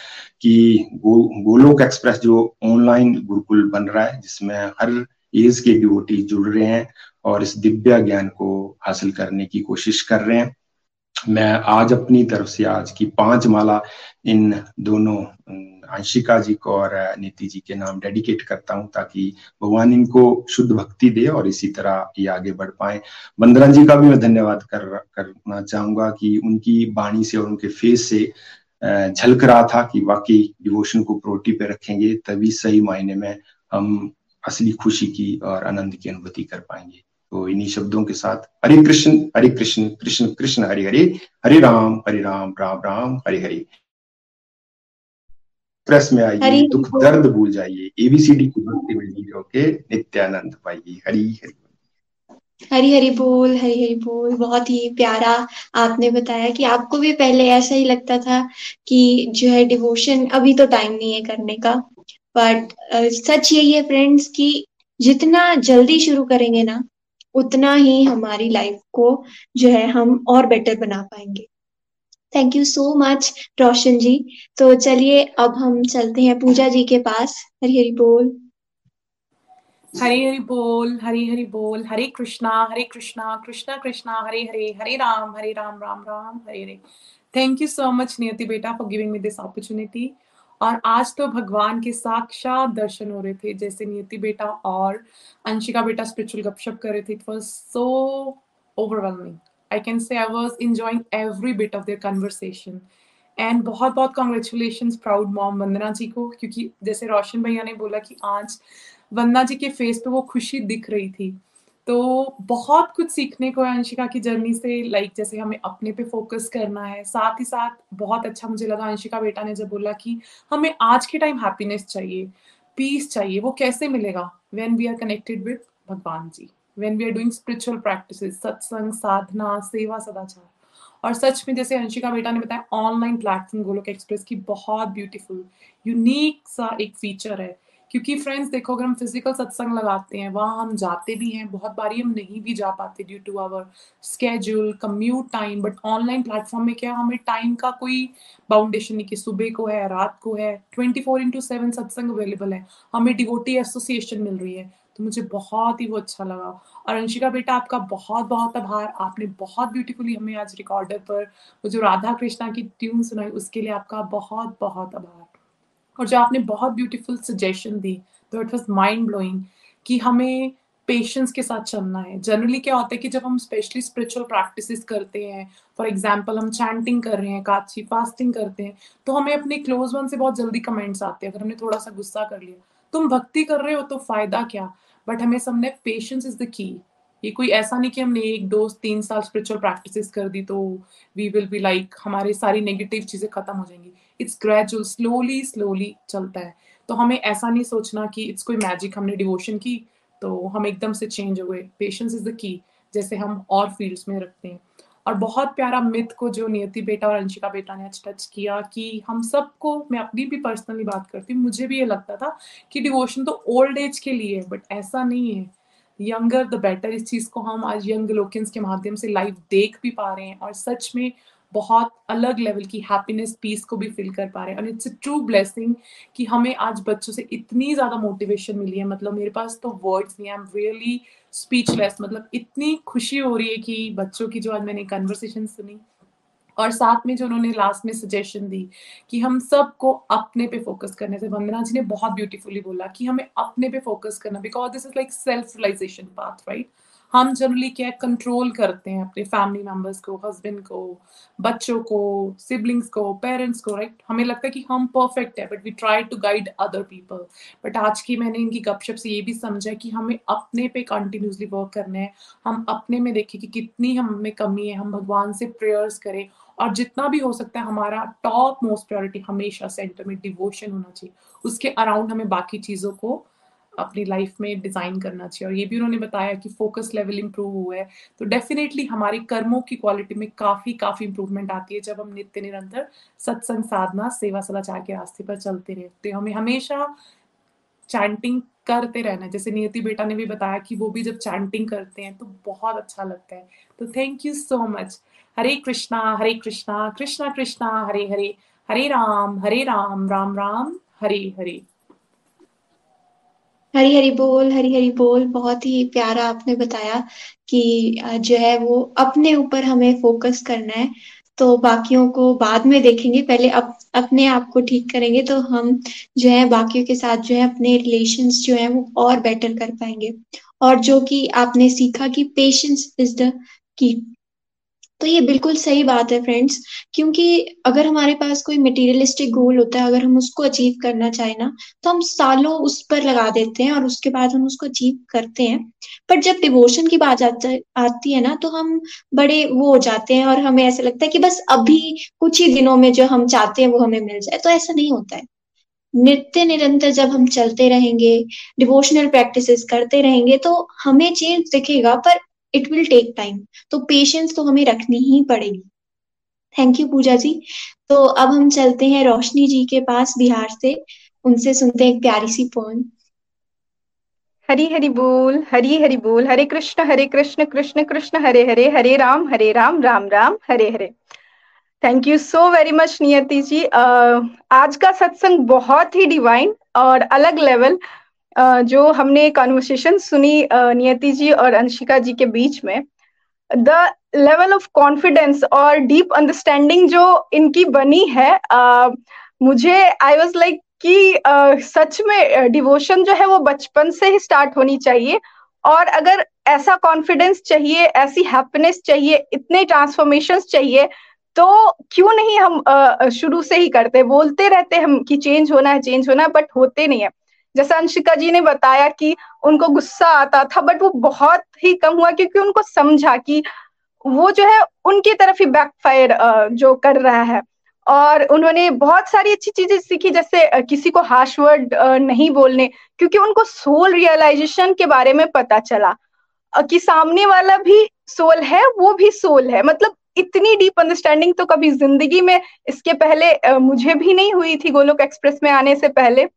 कि गो, गोलोक एक्सप्रेस जो ऑनलाइन गुरुकुल बन रहा है जिसमें हर एज के डिवोटी जुड़ रहे हैं और इस दिव्य ज्ञान को हासिल करने की कोशिश कर रहे हैं। मैं आज अपनी तरफ़ से आज की पाँच माला इन दोनों अंशिका जी को और नीति जी के नाम डेडिकेट करता हूँ ताकि भगवान इनको शुद्ध भक्ति दे और इसी तरह ये आगे बढ़ पाए। बंदरा जी का भी मैं धन्यवाद कर, करना चाहूँगा कि उनकी बाणी से और उनके फेस से झलक रहा था कि वाकई डिवोशन को प्रोटी पे रखेंगे, तभी सही मायने में हम असली खुशी की और आनंद की अनुभूति कर पाएँगे। तो इन्हीं शब्दों के साथ हरे कृष्ण हरे कृष्ण कृष्ण कृष्ण, हरे हरे हरे राम हरे राम राम राम, हरे हरे। प्रेस में आइए दुख दर्द भूल जाइए। एबीसीडी की भक्ति में लीन होके नित्यानंद पाइए। हरी हरी हरी हरी बोल हरी हरी बोल। बहुत ही प्यारा आपने बताया कि आपको भी पहले ऐसा ही लगता था कि जो है डिवोशन अभी तो टाइम नहीं है करने का। बट सच यही है फ्रेंड्स कि जितना जल्दी शुरू करेंगे ना उतना ही हमारी लाइफ को जो है हम और बेटर बना पाएँगे। Thank you so much Roshan ji तो चलिए, अब हम चलते हैं पूजा जी के पास। हरी हरी बोल। हरी हरी बोल, हरी हरी बोल। Hare Krishna Hare Krishna Krishna Krishna, Hare Hare Hare Ram Hare Ram Ram Ram, Hare Hare. Thank you so much Niyati बेटा for giving me this opportunity और आज तो भगवान के साक्षात दर्शन हो रहे थे, जैसे नियति बेटा और अंशिका बेटा स्पिरिचुअल गपशप कर रहे थे। It was so overwhelming I can say I was enjoying every bit of their conversation. And बहुत बहुत congratulation proud mom Vandana ji को, क्योंकि जैसे रोशन भैया ने बोला कि आज वंदना जी के फेस पे वो खुशी दिख रही थी। तो बहुत कुछ सीखने को है अंशिका की जर्नी से लाइक जैसे हमें अपने पे फोकस करना है। साथ ही साथ बहुत अच्छा मुझे लगा अंशिका बेटा ने जब बोला कि हमें आज के टाइम हैप्पीनेस चाहिए पीस चाहिए, वो कैसे मिलेगा? When we are connected with Bhagwan ji. When we are doing spiritual practices सत्संग साधना सेवा सदाचार और सच में जैसे अंशिका बेटा ने बताया ऑनलाइन प्लेटफॉर्म गोलोक एक्सप्रेस की बहुत ब्यूटीफुल यूनिक सा एक फीचर है। क्योंकि फ्रेंड्स देखो, अगर हम फ़िज़िकल सत्संग लगाते हैं, वहाँ हम जाते भी हैं, बहुत बारी हम नहीं भी जा पाते due to our schedule commute time but online platform में क्या हमें टाइम का कोई बाउंडेशन नहीं, कि सुबह को है, रात को है twenty four into seven satsang available है। हमें डिवोटी एसोसिएशन मिल रही है। तो मुझे बहुत ही वो अच्छा लगा। और अंशिका बेटा, आपका बहुत बहुत आभार। आपने बहुत ब्यूटीफुली हमें आज रिकॉर्डर पर वो जो राधा कृष्णा की ट्यून सुनाई, उसके लिए आपका बहुत बहुत आभार। और जो आपने बहुत ब्यूटीफुल सजेशन दी तो इट वॉज़ माइंड ब्लोइंग कि हमें पेशेंस के साथ चलना है। जनरली क्या होता है कि जब हम स्पेशली स्पिरिचुअल प्रैक्टिसेस करते हैं फॉर एग्ज़ाम्पल हम चैंटिंग कर रहे हैं काची फास्टिंग करते हैं तो हमें अपने क्लोज वन से बहुत जल्दी कमेंट्स आते हैं। अगर हमने थोड़ा सा गुस्सा कर लिया तुम भक्ति कर रहे हो तो फ़ायदा क्या? बट हमें सबने पेशेंस इज़ द की ये कोई ऐसा नहीं कि हमने एक, दो, तीन साल स्पिरिचुअल प्रैक्टिस कर दी तो वी विल बी लाइक हमारे सारी नेगेटिव चीज़ें खत्म हो जाएँगी। इट्स ग्रेजुअल स्लोली स्लोली चलता है। तो हमें ऐसा नहीं सोचना कि इट्स कोई मैजिक हमने डिवोशन की तो हम एकदम से चेंज हो गए। पेशेंस इज़ द की जैसे हम और फील्ड्स में रखते हैं। और बहुत प्यारा मिथ को जो नियति बेटा और अंशिका बेटा ने आज टच किया कि हम सबको, मैं अपनी भी पर्सनली बात करती हूँ, मुझे भी ये लगता था कि डिवोशन तो ओल्ड एज के लिए है बट ऐसा नहीं है। यंगर द बेटर इस चीज़ को हम आज यंग लोकेंस के माध्यम से लाइफ देख भी पा रहे हैं और सच में बहुत अलग लेवल की हैप्पीनेस पीस को भी फील कर पा रहे हैं। और इट्स अ ट्रू ब्लेसिंग कि हमें आज बच्चों से इतनी ज़्यादा मोटिवेशन मिली है। मतलब मेरे पास तो वर्ड्स नहीं आई एम रियली स्पीचलेस मतलब इतनी खुशी हो रही है कि बच्चों की जो आज मैंने कन्वर्सेशन सुनी। और साथ में जो उन्होंने लास्ट में सजेशन दी कि हम सबको अपने पे फोकस करने से, वंदना जी ने बहुत ब्यूटीफुली बोला कि हमें अपने पे फोकस करना। Because this is like self realization path right हम जनरली क्या कंट्रोल करते हैं अपने फैमिली मेंबर्स को हस्बैंड को, बच्चों को सिबलिंग्स को पेरेंट्स को राइट हमें लगता है कि हम परफेक्ट है but we try to guide other people but आज की मैंने इनकी गपशप से ये भी समझा कि हमें अपने पे कंटिन्यूसली वर्क करना है। हम अपने में देखें कि कितनी हम कमी है। हम भगवान से प्रेयर्स करें और जितना भी हो सकता है, हमारा टॉप मोस्ट प्रायोरिटी हमेशा सेंटर में डिवोशन होना चाहिए। उसके अराउंड हमें बाकी चीज़ों को अपनी लाइफ में डिज़ाइन करना चाहिए। और ये भी उन्होंने बताया कि फोकस लेवल इंप्रूव हुआ है। तो डेफिनेटली हमारे कर्मों की क्वालिटी में काफ़ी काफ़ी इंप्रूवमेंट आती है जब हम नित्य, निरंतर सत्संग साधना, सेवा, सदाचार के रास्ते पर चलते रहते हैं। हमें हमेशा चैंटिंग करते रहना जैसे नियति बेटा ने भी बताया कि वो भी जब चैंटिंग करते हैं तो बहुत अच्छा लगता है। तो thank you so much Hare Krishna Hare Krishna Krishna Krishna, Hare Hare Hare Ram Hare Ram Ram Ram, Hare Hare. Hari Hari बोल हरी हरी बोल बहुत ही प्यारा आपने बताया कि जो है वो अपने ऊपर हमें फोकस करना है। तो बाकियों को बाद में देखेंगे पहले अप, अपने आप को ठीक करेंगे तो हम जो है बाकियों के साथ जो है अपने रिलेशंस जो है वो और बेटर कर पाएँगे। और जो कि आपने सीखा कि पेशेंस इज़ द की तो ये बिल्कुल सही बात है फ्रेंड्स क्योंकि अगर हमारे पास कोई मटेरियलिस्टिक गोल होता है, अगर हम उसको अचीव करना चाहे ना तो हम सालों उस पर लगा देते हैं और उसके बाद हम उसको अचीव करते हैं। पर जब डिवोशन की बात आती है ना तो हम बड़े वो हो जाते हैं और हमें ऐसा लगता है कि बस अभी कुछ ही दिनों में जो हम चाहते हैं, वो हमें मिल जाए। तो ऐसा नहीं होता है। नित्य निरंतर जब हम चलते रहेंगे डिवोशनल प्रैक्टिसेस करते रहेंगे तो हमें चेंज दिखेगा, पर इट विल टेक टाइम तो पेशेंस तो हमें रखनी ही पड़ेगी। Thank you Pooja ji. तो अब हम चलते हैं रोशनी जी के पास बिहार से। उनसे सुनते हैं एक प्यारी सी पोन हरी हरि बोल हरी हरि बोल Hare Krishna Hare Krishna Krishna Krishna Hare Hare Hare Ram Hare Ram Ram Ram Hare Hare. Thank you so very much Niyati ji. uh, आज का सत्संग बहुत ही डिवाइन और अलग लेवल जो हमने कॉन्वर्सेशन सुनी नियति जी और अंशिका जी के बीच में द लेवल ऑफ़ कॉन्फिडेंस और डीप अंडरस्टैंडिंग जो इनकी बनी है मुझे आई वॉज़ लाइक कि सच में डिवोशन जो है वो बचपन से ही स्टार्ट होनी चाहिए। और अगर ऐसा कॉन्फिडेंस चाहिए, ऐसी हैप्पीनेस चाहिए, इतने ट्रांसफॉर्मेशन चाहिए तो क्यों नहीं हम शुरू से ही करते? बोलते रहते हम कि चेंज होना है चेंज होना है बट होते नहीं है। जैसे अंशिका जी ने बताया कि उनको गुस्सा आता था बट वो बहुत ही कम हुआ क्योंकि उनको समझा कि वो जो है, उनकी तरफ़ ही बैकफायर जो कर रहा है। और उन्होंने बहुत सारी अच्छी चीज़ें सीखी, जैसे किसी को हार्श वर्ड नहीं बोलने, क्योंकि उनको सोल रियलाइजेशन के बारे में पता चला। कि सामने वाला भी सोल है, वो भी सोल है। मतलब इतनी डीप अंडरस्टैंडिंग तो कभी ज़िंदगी में इसके पहले मुझे भी नहीं हुई थी, गोलोक एक्सप्रेस में आने से पहले।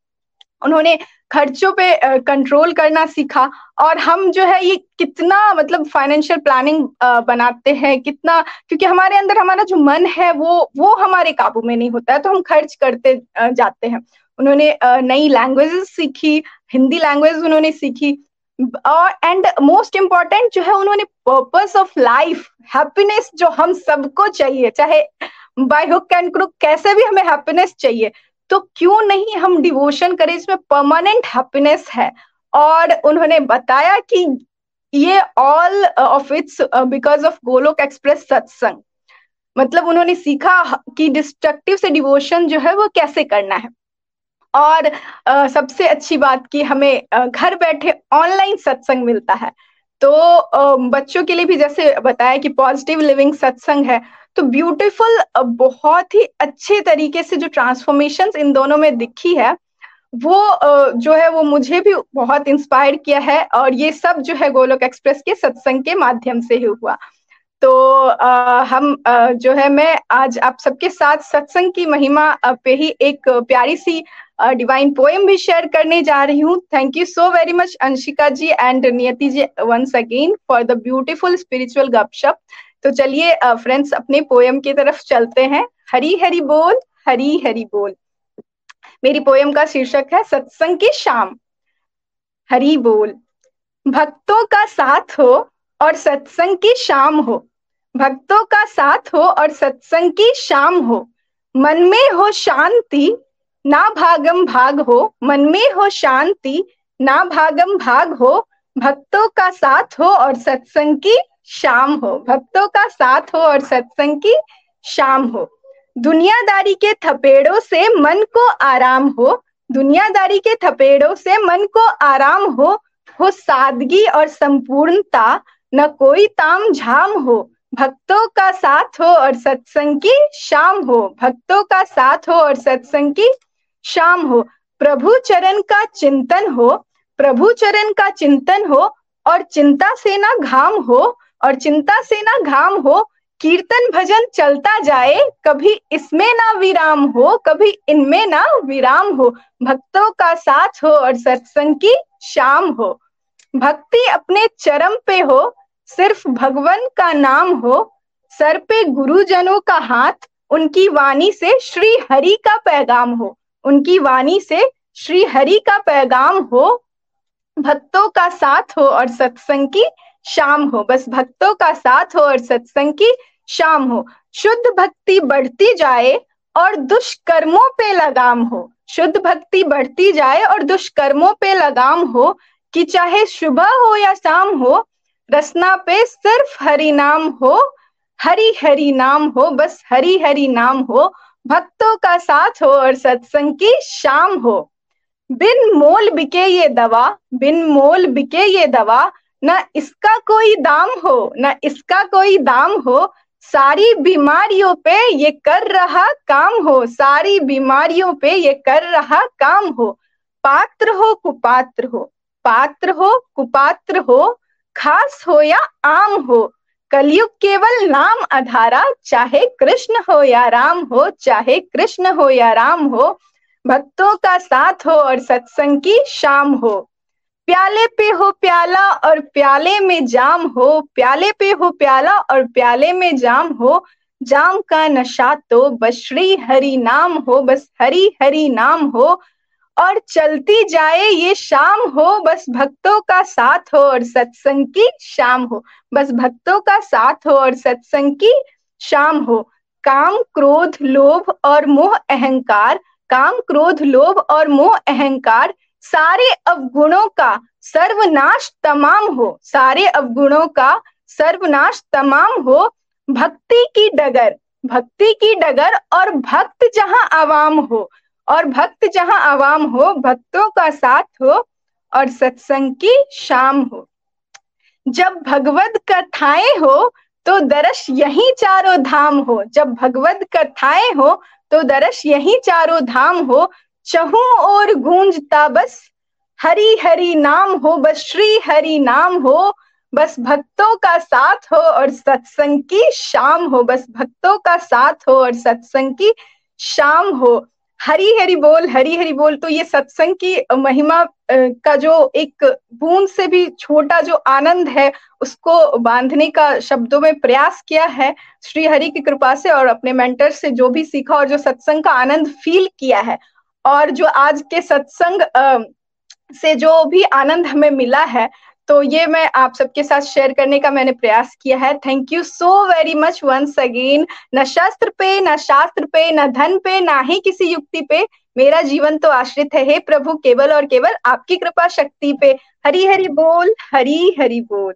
उन्होंने खर्चों पे कंट्रोल करना सीखा और हम जो है ये कितना मतलब फाइनेंशियल प्लानिंग बनाते हैं, कितना क्योंकि हमारे अंदर हमारा जो मन है वो वो हमारे काबू में नहीं होता है तो हम खर्च करते जाते हैं। उन्होंने नई लैंग्वेजेस सीखी, हिंदी लैंग्वेज उन्होंने सीखी, और एंड मोस्ट इंपॉर्टेंट जो है उन्होंने पर्पस ऑफ़ लाइफ हैप्पीनेस जो हम सबको चाहिए, चाहे बाय हुक एंड क्रुक कैसे भी हमें हैप्पीनेस चाहिए तो क्यों नहीं हम डिवोशन करें इसमें परमानेंट हैप्पीनेस है? और उन्होंने बताया कि ये all of its because of Golok Express satsang मतलब उन्होंने सीखा कि डिस्ट्रक्टिव से डिवोशन जो है वो कैसे करना है। और uh, सबसे अच्छी बात कि हमें uh, घर बैठे ऑनलाइन सत्संग मिलता है। तो बच्चों के लिए भी जैसे बताया कि पॉजिटिव लिविंग सत्संग है तो ब्यूटीफुल बहुत ही अच्छे तरीके से जो ट्रांसफॉर्मेशन इन दोनों में दिखी है, वो जो है वो मुझे भी बहुत इंस्पायर किया है और ये सब जो है गोलोक एक्सप्रेस के सत्संग के माध्यम से ही हुआ। तो आ, हम आ, जो है मैं आज आप सबके साथ सत्संग की महिमा पे ही एक प्यारी सी डिवाइन पोएम भी शेयर करने जा रही हूँ। Thank you so very much Anshika ji and Niyati ji once again for the beautiful spiritual गपशप। तो चलिए फ्रेंड्स अपने पोएम की तरफ़ चलते हैं। हरी हरी बोल हरी हरी बोल। मेरी पोयम का शीर्षक है सत्संग की शाम। हरी बोल भक्तों का साथ हो और सत्संग की शाम हो। भक्तों का साथ हो और सत्संग की शाम हो। मन में हो शांति, ना भागम भाग हो। मन में हो शांति, ना भागम भाग हो। भक्तों का साथ हो और सत्संग की शाम हो। भक्तों का साथ हो और सत्संग की शाम हो। दुनियादारी के थपेड़ों से मन को आराम हो। दुनियादारी के थपेड़ों से मन को आराम हो। हो सादगी और संपूर्णता, न कोई ताम झाम हो। भक्तों का साथ हो और सत्संग की शाम हो। भक्तों का साथ हो और सत्संग की शाम हो। प्रभु चरण का चिंतन हो। प्रभु चरण का चिंतन हो और चिंता से ना घाम हो और चिंता से ना घाम हो। कीर्तन भजन चलता जाए, कभी इसमें ना विराम हो, कभी इनमें ना विराम हो। भक्तों का साथ हो और सत्संग की शाम हो। भक्ति अपने चरम पे हो। सिर्फ़ भगवान का नाम हो, सर पे गुरुजनों का हाथ, उनकी वाणी से श्री हरि का पैगाम हो। उनकी वाणी से श्री हरि का पैगाम हो, भक्तों का साथ हो और सत्संग की शाम हो। बस भक्तों का साथ हो और सत्संग की शाम हो। शुद्ध भक्ति बढ़ती जाए और दुष्कर्मों पे लगाम हो। शुद्ध भक्ति बढ़ती जाए और दुष्कर्मों पे लगाम हो कि चाहे सुबह हो या शाम हो रसना पे सिर्फ़ हरि नाम हो, हरि हरि नाम हो, बस हरि हरि नाम हो, भक्तों का साथ हो और सत्संग की शाम हो। बिन मोल बिके ये दवा, बिन मोल बिके ये दवा, न इसका कोई दाम हो, न इसका कोई दाम हो, सारी बीमारियों पे ये कर रहा काम हो, सारी बीमारियों पे ये कर रहा काम हो। पात्र हो, कुपात्र हो, पात्र हो, कुपात्र हो खास हो या आम हो, कलयुग केवल नाम आधारा, चाहे कृष्ण हो या राम हो, चाहे कृष्ण हो या राम हो, भक्तों का साथ हो और सत्संग की शाम हो। प्याले पे हो प्याला और प्याले में जाम हो, प्याले पे हो प्याला और प्याले में जाम हो, जाम का नशा तो बस श्री हरि नाम हो, बस हरि हरि नाम हो और चलती जाए ये शाम हो, बस भक्तों का साथ हो और सत्संग की शाम हो। बस भक्तों का साथ हो और सत्संग की शाम हो। काम, क्रोध, लोभ और मोह, अहंकार। काम, क्रोध, लोभ और मोह, अहंकार। सारे अवगुणों का सर्वनाश तमाम हो। सारे अवगुणों का सर्वनाश तमाम हो। भक्ति की डगर, भक्ति की डगर और भक्त जहाँ आवाम हो। और भक्त जहाँ आवाम हो, भक्तों का साथ हो और सत्संग की शाम हो। जब भगवत कथाएँ हो तो दर्श यही चारों धाम हो। जब भगवत कथाएँ हो तो दर्श यही चारों धाम हो। चहु और गूंजता बस, हरी हरी नाम हो, बस श्री हरि नाम हो। बस भक्तों का साथ हो और सत्संग की शाम हो। बस भक्तों का साथ हो और सत्संग की शाम हो। हरी हरी बोल, हरी हरी बोल तो ये सत्संग की महिमा का जो एक बूंद से भी छोटा जो आनंद है, उसको बांधने का शब्दों में प्रयास किया है, श्री हरि की कृपा से और अपने मेंटर से जो भी सीखा और जो सत्संग का आनंद फील किया है, और जो आज के सत्संग से जो भी आनंद हमें मिला है तो ये मैं आप सबके साथ शेयर करने का मैंने प्रयास किया है। Thank you so very much once again न शस्त्र पे, न शास्त्र पे, न धन पे, ना ही किसी युक्ति पे मेरा जीवन तो आश्रित है। हे प्रभु, केवल और केवल आपकी कृपा शक्ति पे। हरी हरी बोल, हरी हरी बोल।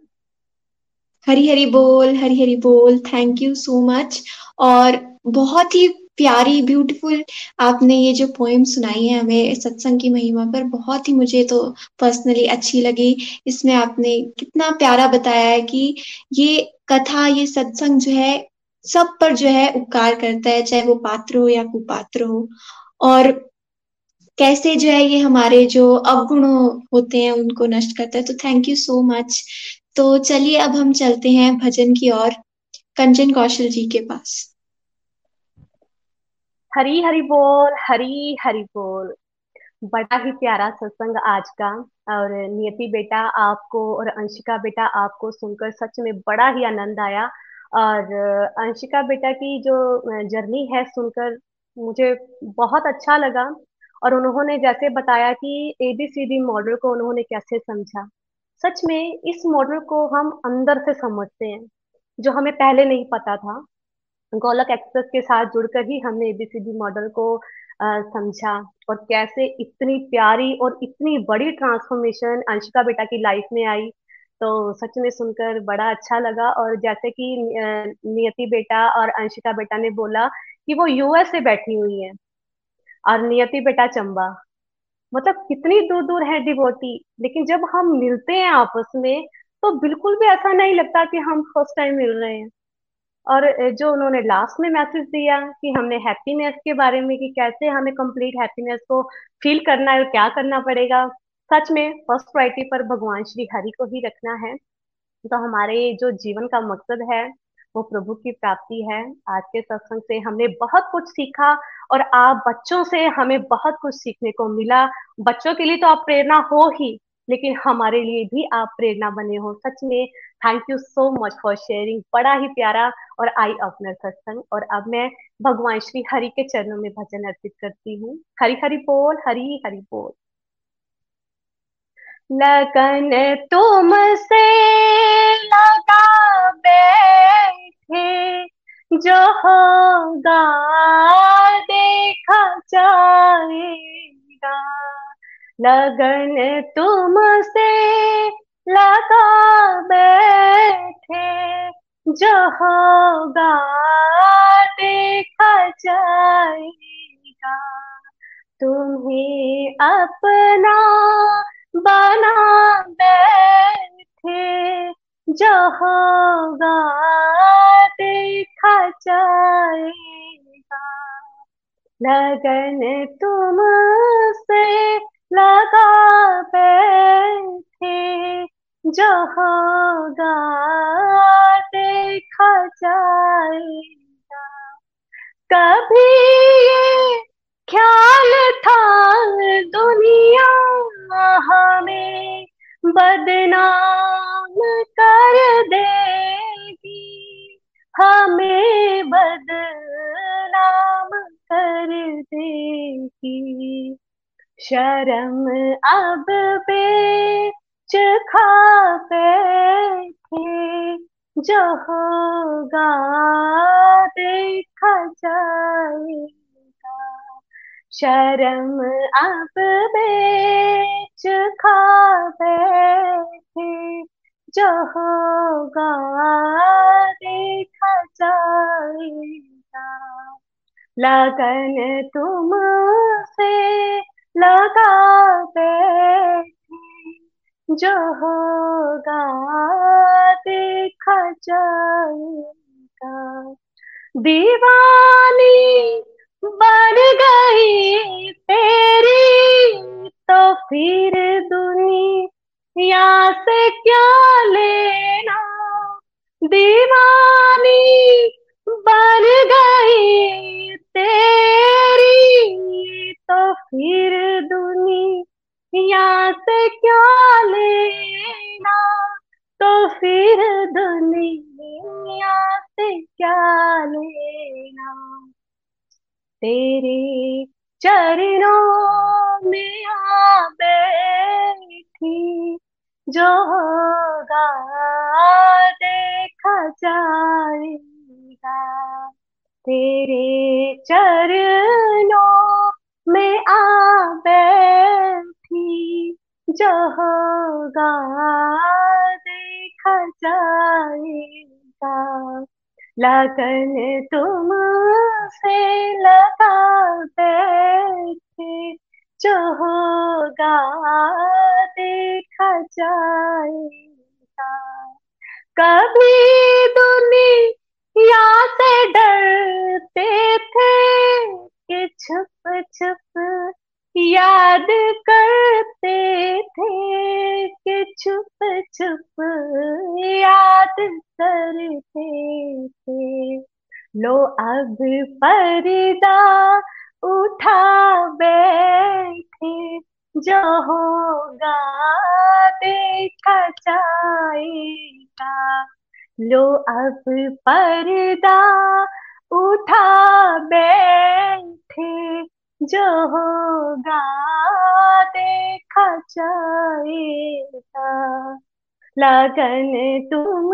हरी हरी बोल, हरी हरी बोल। थैंक यू सो मच और बहुत ही प्यारी ब्यूटीफुल आपने ये जो पोएम सुनाई है हमें सत्संग की महिमा पर, बहुत ही मुझे तो पर्सनली अच्छी लगी। इसमें आपने कितना प्यारा बताया है कि ये कथा, ये सत्संग जो है, सब पर जो है उपकार करता है, चाहे वो पात्र हो या कुपात्र हो। और कैसे जो है ये हमारे जो अवगुण होते हैं, उनको नष्ट करता है तो थैंक यू सो मच तो चलिए अब हम चलते हैं भजन की ओर कंचन कौशल जी के पास। हरी हरी बोल, हरी हरी बोल। बड़ा ही प्यारा सत्संग आज का। और नियति बेटा आपको और अंशिका बेटा आपको सुनकर सच में बड़ा ही आनंद आया। और अंशिका बेटा की जो जर्नी है सुनकर मुझे बहुत अच्छा लगा। और उन्होंने जैसे बताया कि एबीसीडी मॉडल को उन्होंने कैसे समझा। सच में इस मॉडल को हम अंदर से समझते हैं, जो हमें पहले नहीं पता था। गोलक एक्सप्रेस के साथ जुड़कर ही हमने एबीसीडी मॉडल को समझा और कैसे इतनी प्यारी और इतनी बड़ी ट्रांसफॉर्मेशन अंशिका बेटा की लाइफ में आई। तो सच में सुनकर बड़ा अच्छा लगा और जैसे कि नियति बेटा और अंशिका बेटा ने बोला कि वो यूएस से बैठी हुई है और नियति बेटा चंबा। मतलब कितनी दूर दूर है डिवोटी लेकिन जब हम मिलते हैं आपस में तो बिल्कुल भी ऐसा नहीं लगता कि हम फ़र्स्ट टाइम मिल रहे हैं। और जो उन्होंने लास्ट में मैसेज दिया कि हमने हैप्पीनेस के बारे में कि कैसे हमें कंप्लीट हैप्पीनेस को फील करना है और क्या करना पड़ेगा, सच में फ़र्स्ट प्रायोरिटी पर भगवान श्री हरि को ही रखना है। तो हमारे जो जीवन का मकसद है, वो प्रभु की प्राप्ति है। आज के सत्संग से हमने बहुत कुछ सीखा और आप बच्चों से हमें बहुत कुछ सीखने को मिला। बच्चों के लिए तो आप प्रेरणा हो ही लेकिन हमारे लिए भी आप प्रेरणा बने हो। सच में thank you so much for sharing बड़ा ही प्यारा और आई अपनर सत्संग और अब मैं भगवान श्री हरि के चरणों में भजन अर्पित करती हूँ। हरी, हरि बोल, हरी, हरि बोल। लगन तुम से लगा बैठे, जो होगा देखा जाएगा। लगन तुम से लगा बैठे जो होगा देखा जाएगा। तुम्हें अपना बना बैठे जो होगा देखा जाएगा। लगन तुम से लगा बैठे जो होगा देखा जाएगा। कभी ये ख्याल था दुनिया हमें बदनाम कर देगी शर्म अब बेच खा बैठे जो होगा देखा जाएगा। शर्म अब बेच खा बैठे जो होगा देखा जाएगा। लगन तुम से लगा बैठे जो होगा देखा जाएगा। दीवानी बन गई तेरी तो फिर दुनिया से क्या लेना? दीवानी बन गई तेरी तो फिर दुनिया से क्या लेना? तो फिर दुनिया से क्या लेना? तेरे चरणों में आ बैठी, जो होगा देखा जाएगा। तेरे चरणों में आ बैठी जो देखा जाएगा लगन तुम से लगा बैठे जो होगा देखा जाएगा कभी दुनिया से डरते थे कि छुप छुप याद करते थे कि छुप छुप याद करते थे। लो अब पर्दा उठा बैठे, जो होगा देखा जाएगा लो अब पर्दा उठा बैठे, जो होगा देखा जाएगा। लगन तुम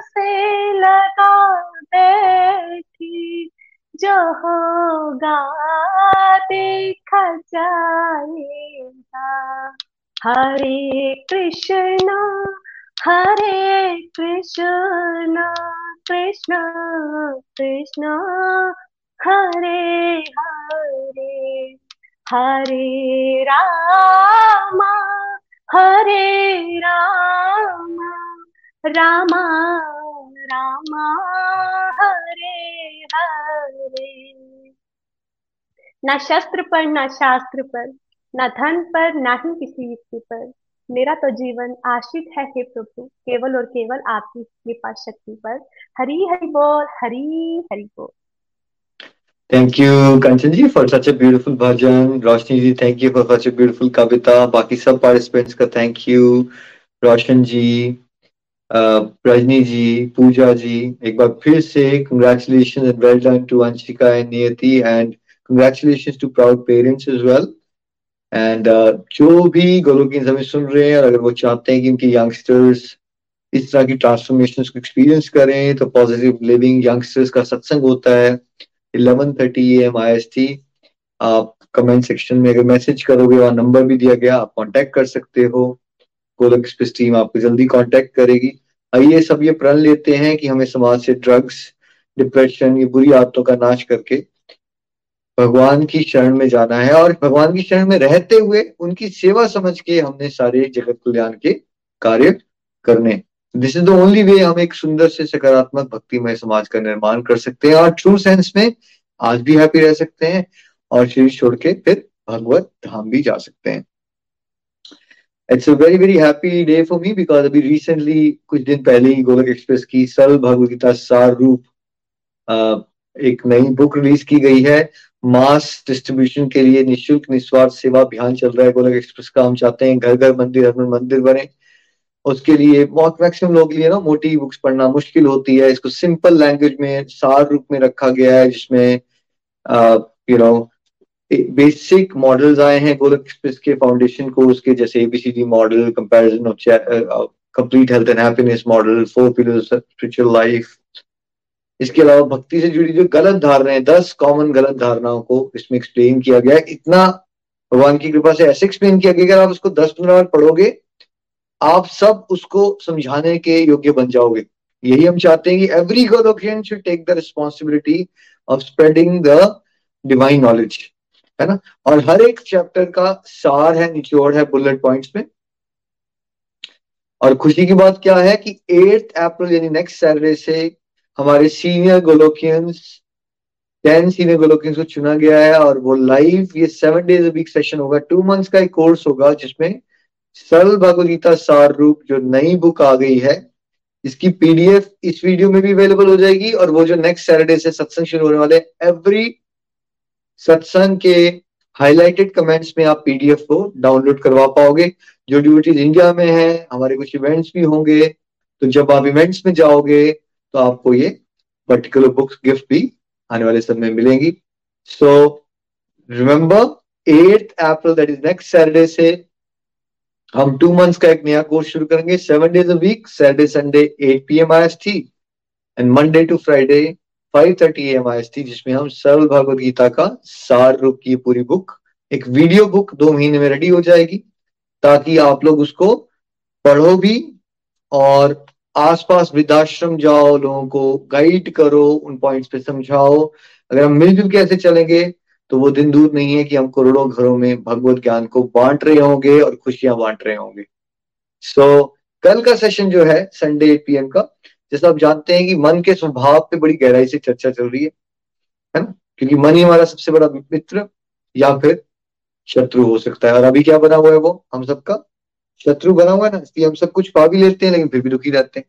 से लगा बैठी, जो होगा देखा जाएगा। हरे कृष्णा हरे कृष्णा कृष्णा कृष्णा। हरे हरे हरे रामा हरे रामा। रामा रामा, हरे हरे। ना शस्त्र पर, ना शास्त्र पर, ना धन पर, ना ही किसी युक्ति पर। मेरा तो जीवन आश्रित है हे प्रभु, केवल और केवल आपकी कृपा शक्ति पर। हरी, हरि बोल, हरी, हरि बोल। Thank you Kanchan ji for such a beautiful bhajan Roshni ji thank you for such a beautiful kavita बाकी सब पार्टिसिपेंट्स का थैंक यू रोशन जी रजनी जी पूजा जी एक बार फिर से congratulation and well done to Anshika and Niyati and congratulation to proud parents as well and uh, जो भी गोलोकिन हमें सुन रहे हैं और अगर वो चाहते हैं कि उनके यंगस्टर्स इस तरह की ट्रांसफॉर्मेशन को एक्सपीरियंस करें तो पॉजिटिव लिविंग यंगस्टर्स का सत्संग होता है 11:30 एम आईएसटी आप कमेंट सेक्शन में अगर मैसेज करोगे वहाँ नंबर भी दिया गया आप कांटेक्ट कर सकते हो। गोलक एक्सप्रेस टीम आपको जल्दी कांटेक्ट करेगी। आइए सब ये प्रण लेते हैं कि हमें समाज से ड्रग्स डिप्रेशन ये बुरी आदतों का नाश करके भगवान की शरण में जाना है और भगवान की शरण में रहते हुए उनकी सेवा समझ के हमने सारे जगत कल्याण के कार्य करने। This is the only way हम एक सुंदर से सकारात्मक भक्तिमय समाज का निर्माण कर सकते हैं और ट्रू सेंस में आज भी हैप्पी रह सकते हैं और शरीर छोड़ के फिर भगवत धाम भी जा सकते हैं। It's a very very happy day for me because अभी रिसेंटली कुछ दिन पहले ही गोलक एक्सप्रेस की सरल भगवदगीता सार रूप एक नई बुक रिलीज़ की गई है। मास डिस्ट्रीब्यूशन के लिए निशुल्क निस्वार्थ सेवा अभियान चल रहा है, गोलक एक्सप्रेस का। हम चाहते हैं घर घर मंदिर, हर मंदिर बने। उसके लिए बहुत मैक्सिमम लोग लिए ना मोटी बुक्स पढ़ना मुश्किल होती है। इसको सिंपल लैंग्वेज में, सार रूप में रखा गया है, जिसमें यू नो बेसिक मॉडल्स आए हैं गोलक एक्सप्रेस के फाउंडेशन कोर्स के जैसे ABCD model comparison of complete health and happiness model four pillars spiritual life इसके अलावा भक्ति से जुड़ी जो गलत धारणाएँ, दस कॉमन गलत धारणाओं को इसमें एक्सप्लेन किया गया है। इतना भगवान की कृपा से ऐसे एक्सप्लेन किया गया अगर आप उसको दस पंद्रह बार पढ़ोगे, आप सब उसको समझाने के योग्य बन जाओगे। यही हम चाहते हैं कि every Golokian should take the responsibility of spreading the divine knowledge है ना? और हर एक चैप्टर का सार है निचोड़ है बुलेट पॉइंट्स में। और खुशी की बात क्या है कि एट्थ अप्रैल यानी नेक्स्ट सैटरडे से हमारे senior Golokians ten senior Golokians को चुना गया है और वो लाइव ये सेवन डेज़ वीक सेशन होगा। टू मंथ्स का एक कोर्स होगा जिसमें सरल भगवदगीता सार रूप जो नई बुक आ गई है, इसकी पीडीएफ इस वीडियो में भी अवेलेबल हो जाएगी और वो जो नेक्स्ट सैटरडे से सत्संग शुरू होने वाले एवरी सत्संग के हाईलाइटेड कमेंट्स में आप पीडीएफ को डाउनलोड करवा पाओगे। जो ड्यूटीज़ इंडिया में है, हमारे कुछ इवेंट्स भी होंगे तो जब आप इवेंट्स में जाओगे तो आपको ये पर्टिकुलर बुक्स गिफ्ट भी आने वाले समय में मिलेंगी। So remember eight April that is next Saturday से हम टू मंथ्स का एक नया कोर्स शुरू करेंगे। Seven days a week Saturday Sunday eight P M I S T and Monday to Friday five thirty M I S T जिसमें हम सरल भगवद गीता का सार रूप की पूरी बुक एक वीडियो बुक दो महीने में रेडी हो जाएगी, ताकि आप लोग उसको पढ़ो भी और आसपास वृद्धाश्रम जाओ लोगों को गाइड करो उन पॉइंट्स पे समझाओ। अगर हम मिलजुल के ऐसे चलेंगे तो वो दिन दूर नहीं है कि हम करोड़ों घरों में भगवत ज्ञान को बांट रहे होंगे और खुशियाँ बांट रहे होंगे। सो so, कल का सेशन जो है संडे एट पी का जैसा आप जानते हैं कि मन के स्वभाव पे बड़ी गहराई से चर्चा चल रही है है ना? क्योंकि मन ही हमारा सबसे बड़ा मित्र या फिर शत्रु हो सकता है। और अभी क्या बना हुआ है वो? हम सबका शत्रु बना हुआ ना इसलिए हम सब कुछ पा भी लेते हैं लेकिन फिर भी दुखी रहते हैं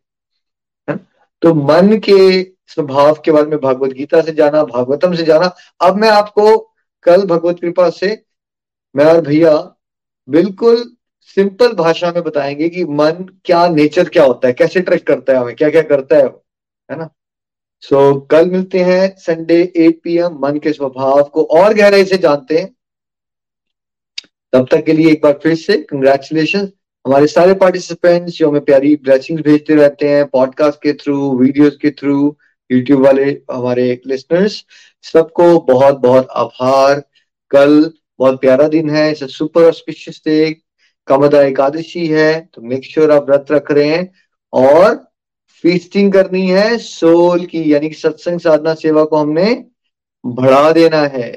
है तो मन के स्वभाव के बारे में भागवत गीता से जाना भागवतम से जाना। अब मैं आपको कल भगवत कृपा से मैं और भैया बिल्कुल सिंपल भाषा में बताएँगे कि मन क्या नेचर क्या होता है कैसे ट्रैक करता है हमें क्या क्या करता है है ना? सो so, कल मिलते हैं संडे 8 पीएम मन के स्वभाव को और गहराई से जानते हैं। तब तक के लिए एक बार फिर से कंग्रेचुलेशन हमारे सारे पार्टिसिपेंट्स जो हमें प्यारी ब्लेसिंग्स भेजते रहते हैं पॉडकास्ट के थ्रू वीडियोस के थ्रू यूट्यूब वाले हमारे लिसनर्स सबको बहुत बहुत आभार। कल बहुत प्यारा दिन है it's super auspicious day Kamada Ekadashi है तो मेक श्योर sure आप व्रत रख रहे हैं और फीस्टिंग करनी है सोल की, यानी कि सत्संग साधना सेवा को हमने बढ़ा देना है,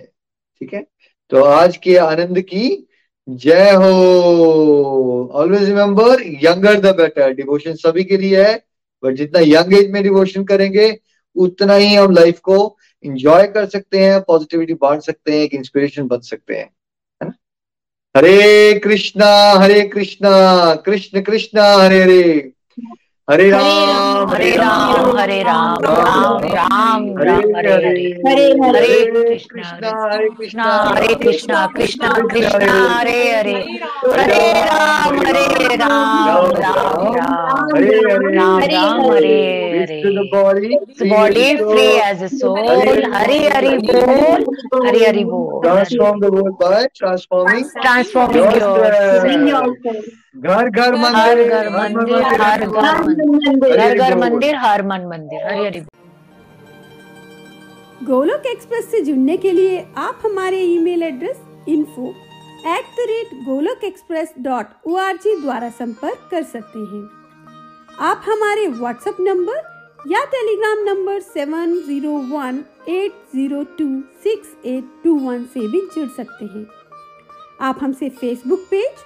ठीक है? तो आज के आनंद की जय हो। Always remember younger the better devotion सभी के लिए है बट जितना यंग एज में डिवोशन करेंगे, उतना ही हम लाइफ को इंजॉय कर सकते हैं पॉजिटिविटी बांट सकते हैं, एक इंस्पिरेशन बन सकते हैं। हरे कृष्णा हरे कृष्णा, कृष्ण कृष्णा, हरे हरे। हरे राम हरे राम हरे राम राम राम राम हरे हरे हरे हरे कृष्णा कृष्णा हरे कृष्णा हरे कृष्णा कृष्णा कृष्णा हरे हरे हरे राम हरे राम राम राम हरे हरे राम राम हरे हरे body body free as a soul Hari Hari बोल हरि हरि बोल transform the world by transforming transforming yourself. घर घर मंदिर घर मंदिर हर घर मंदिर घर मंदिर हर मन मंदिर हरि हरि गोलोक एक्सप्रेस से जुड़ने के लिए आप हमारे email address info at the rate Golok Express dot O R G द्वारा संपर्क कर सकते हैं। आप हमारे व्हाट्सएप नंबर या Telegram number seven zero one eight zero two six eight two one से भी जुड़ सकते हैं। आप हमसे फेसबुक पेज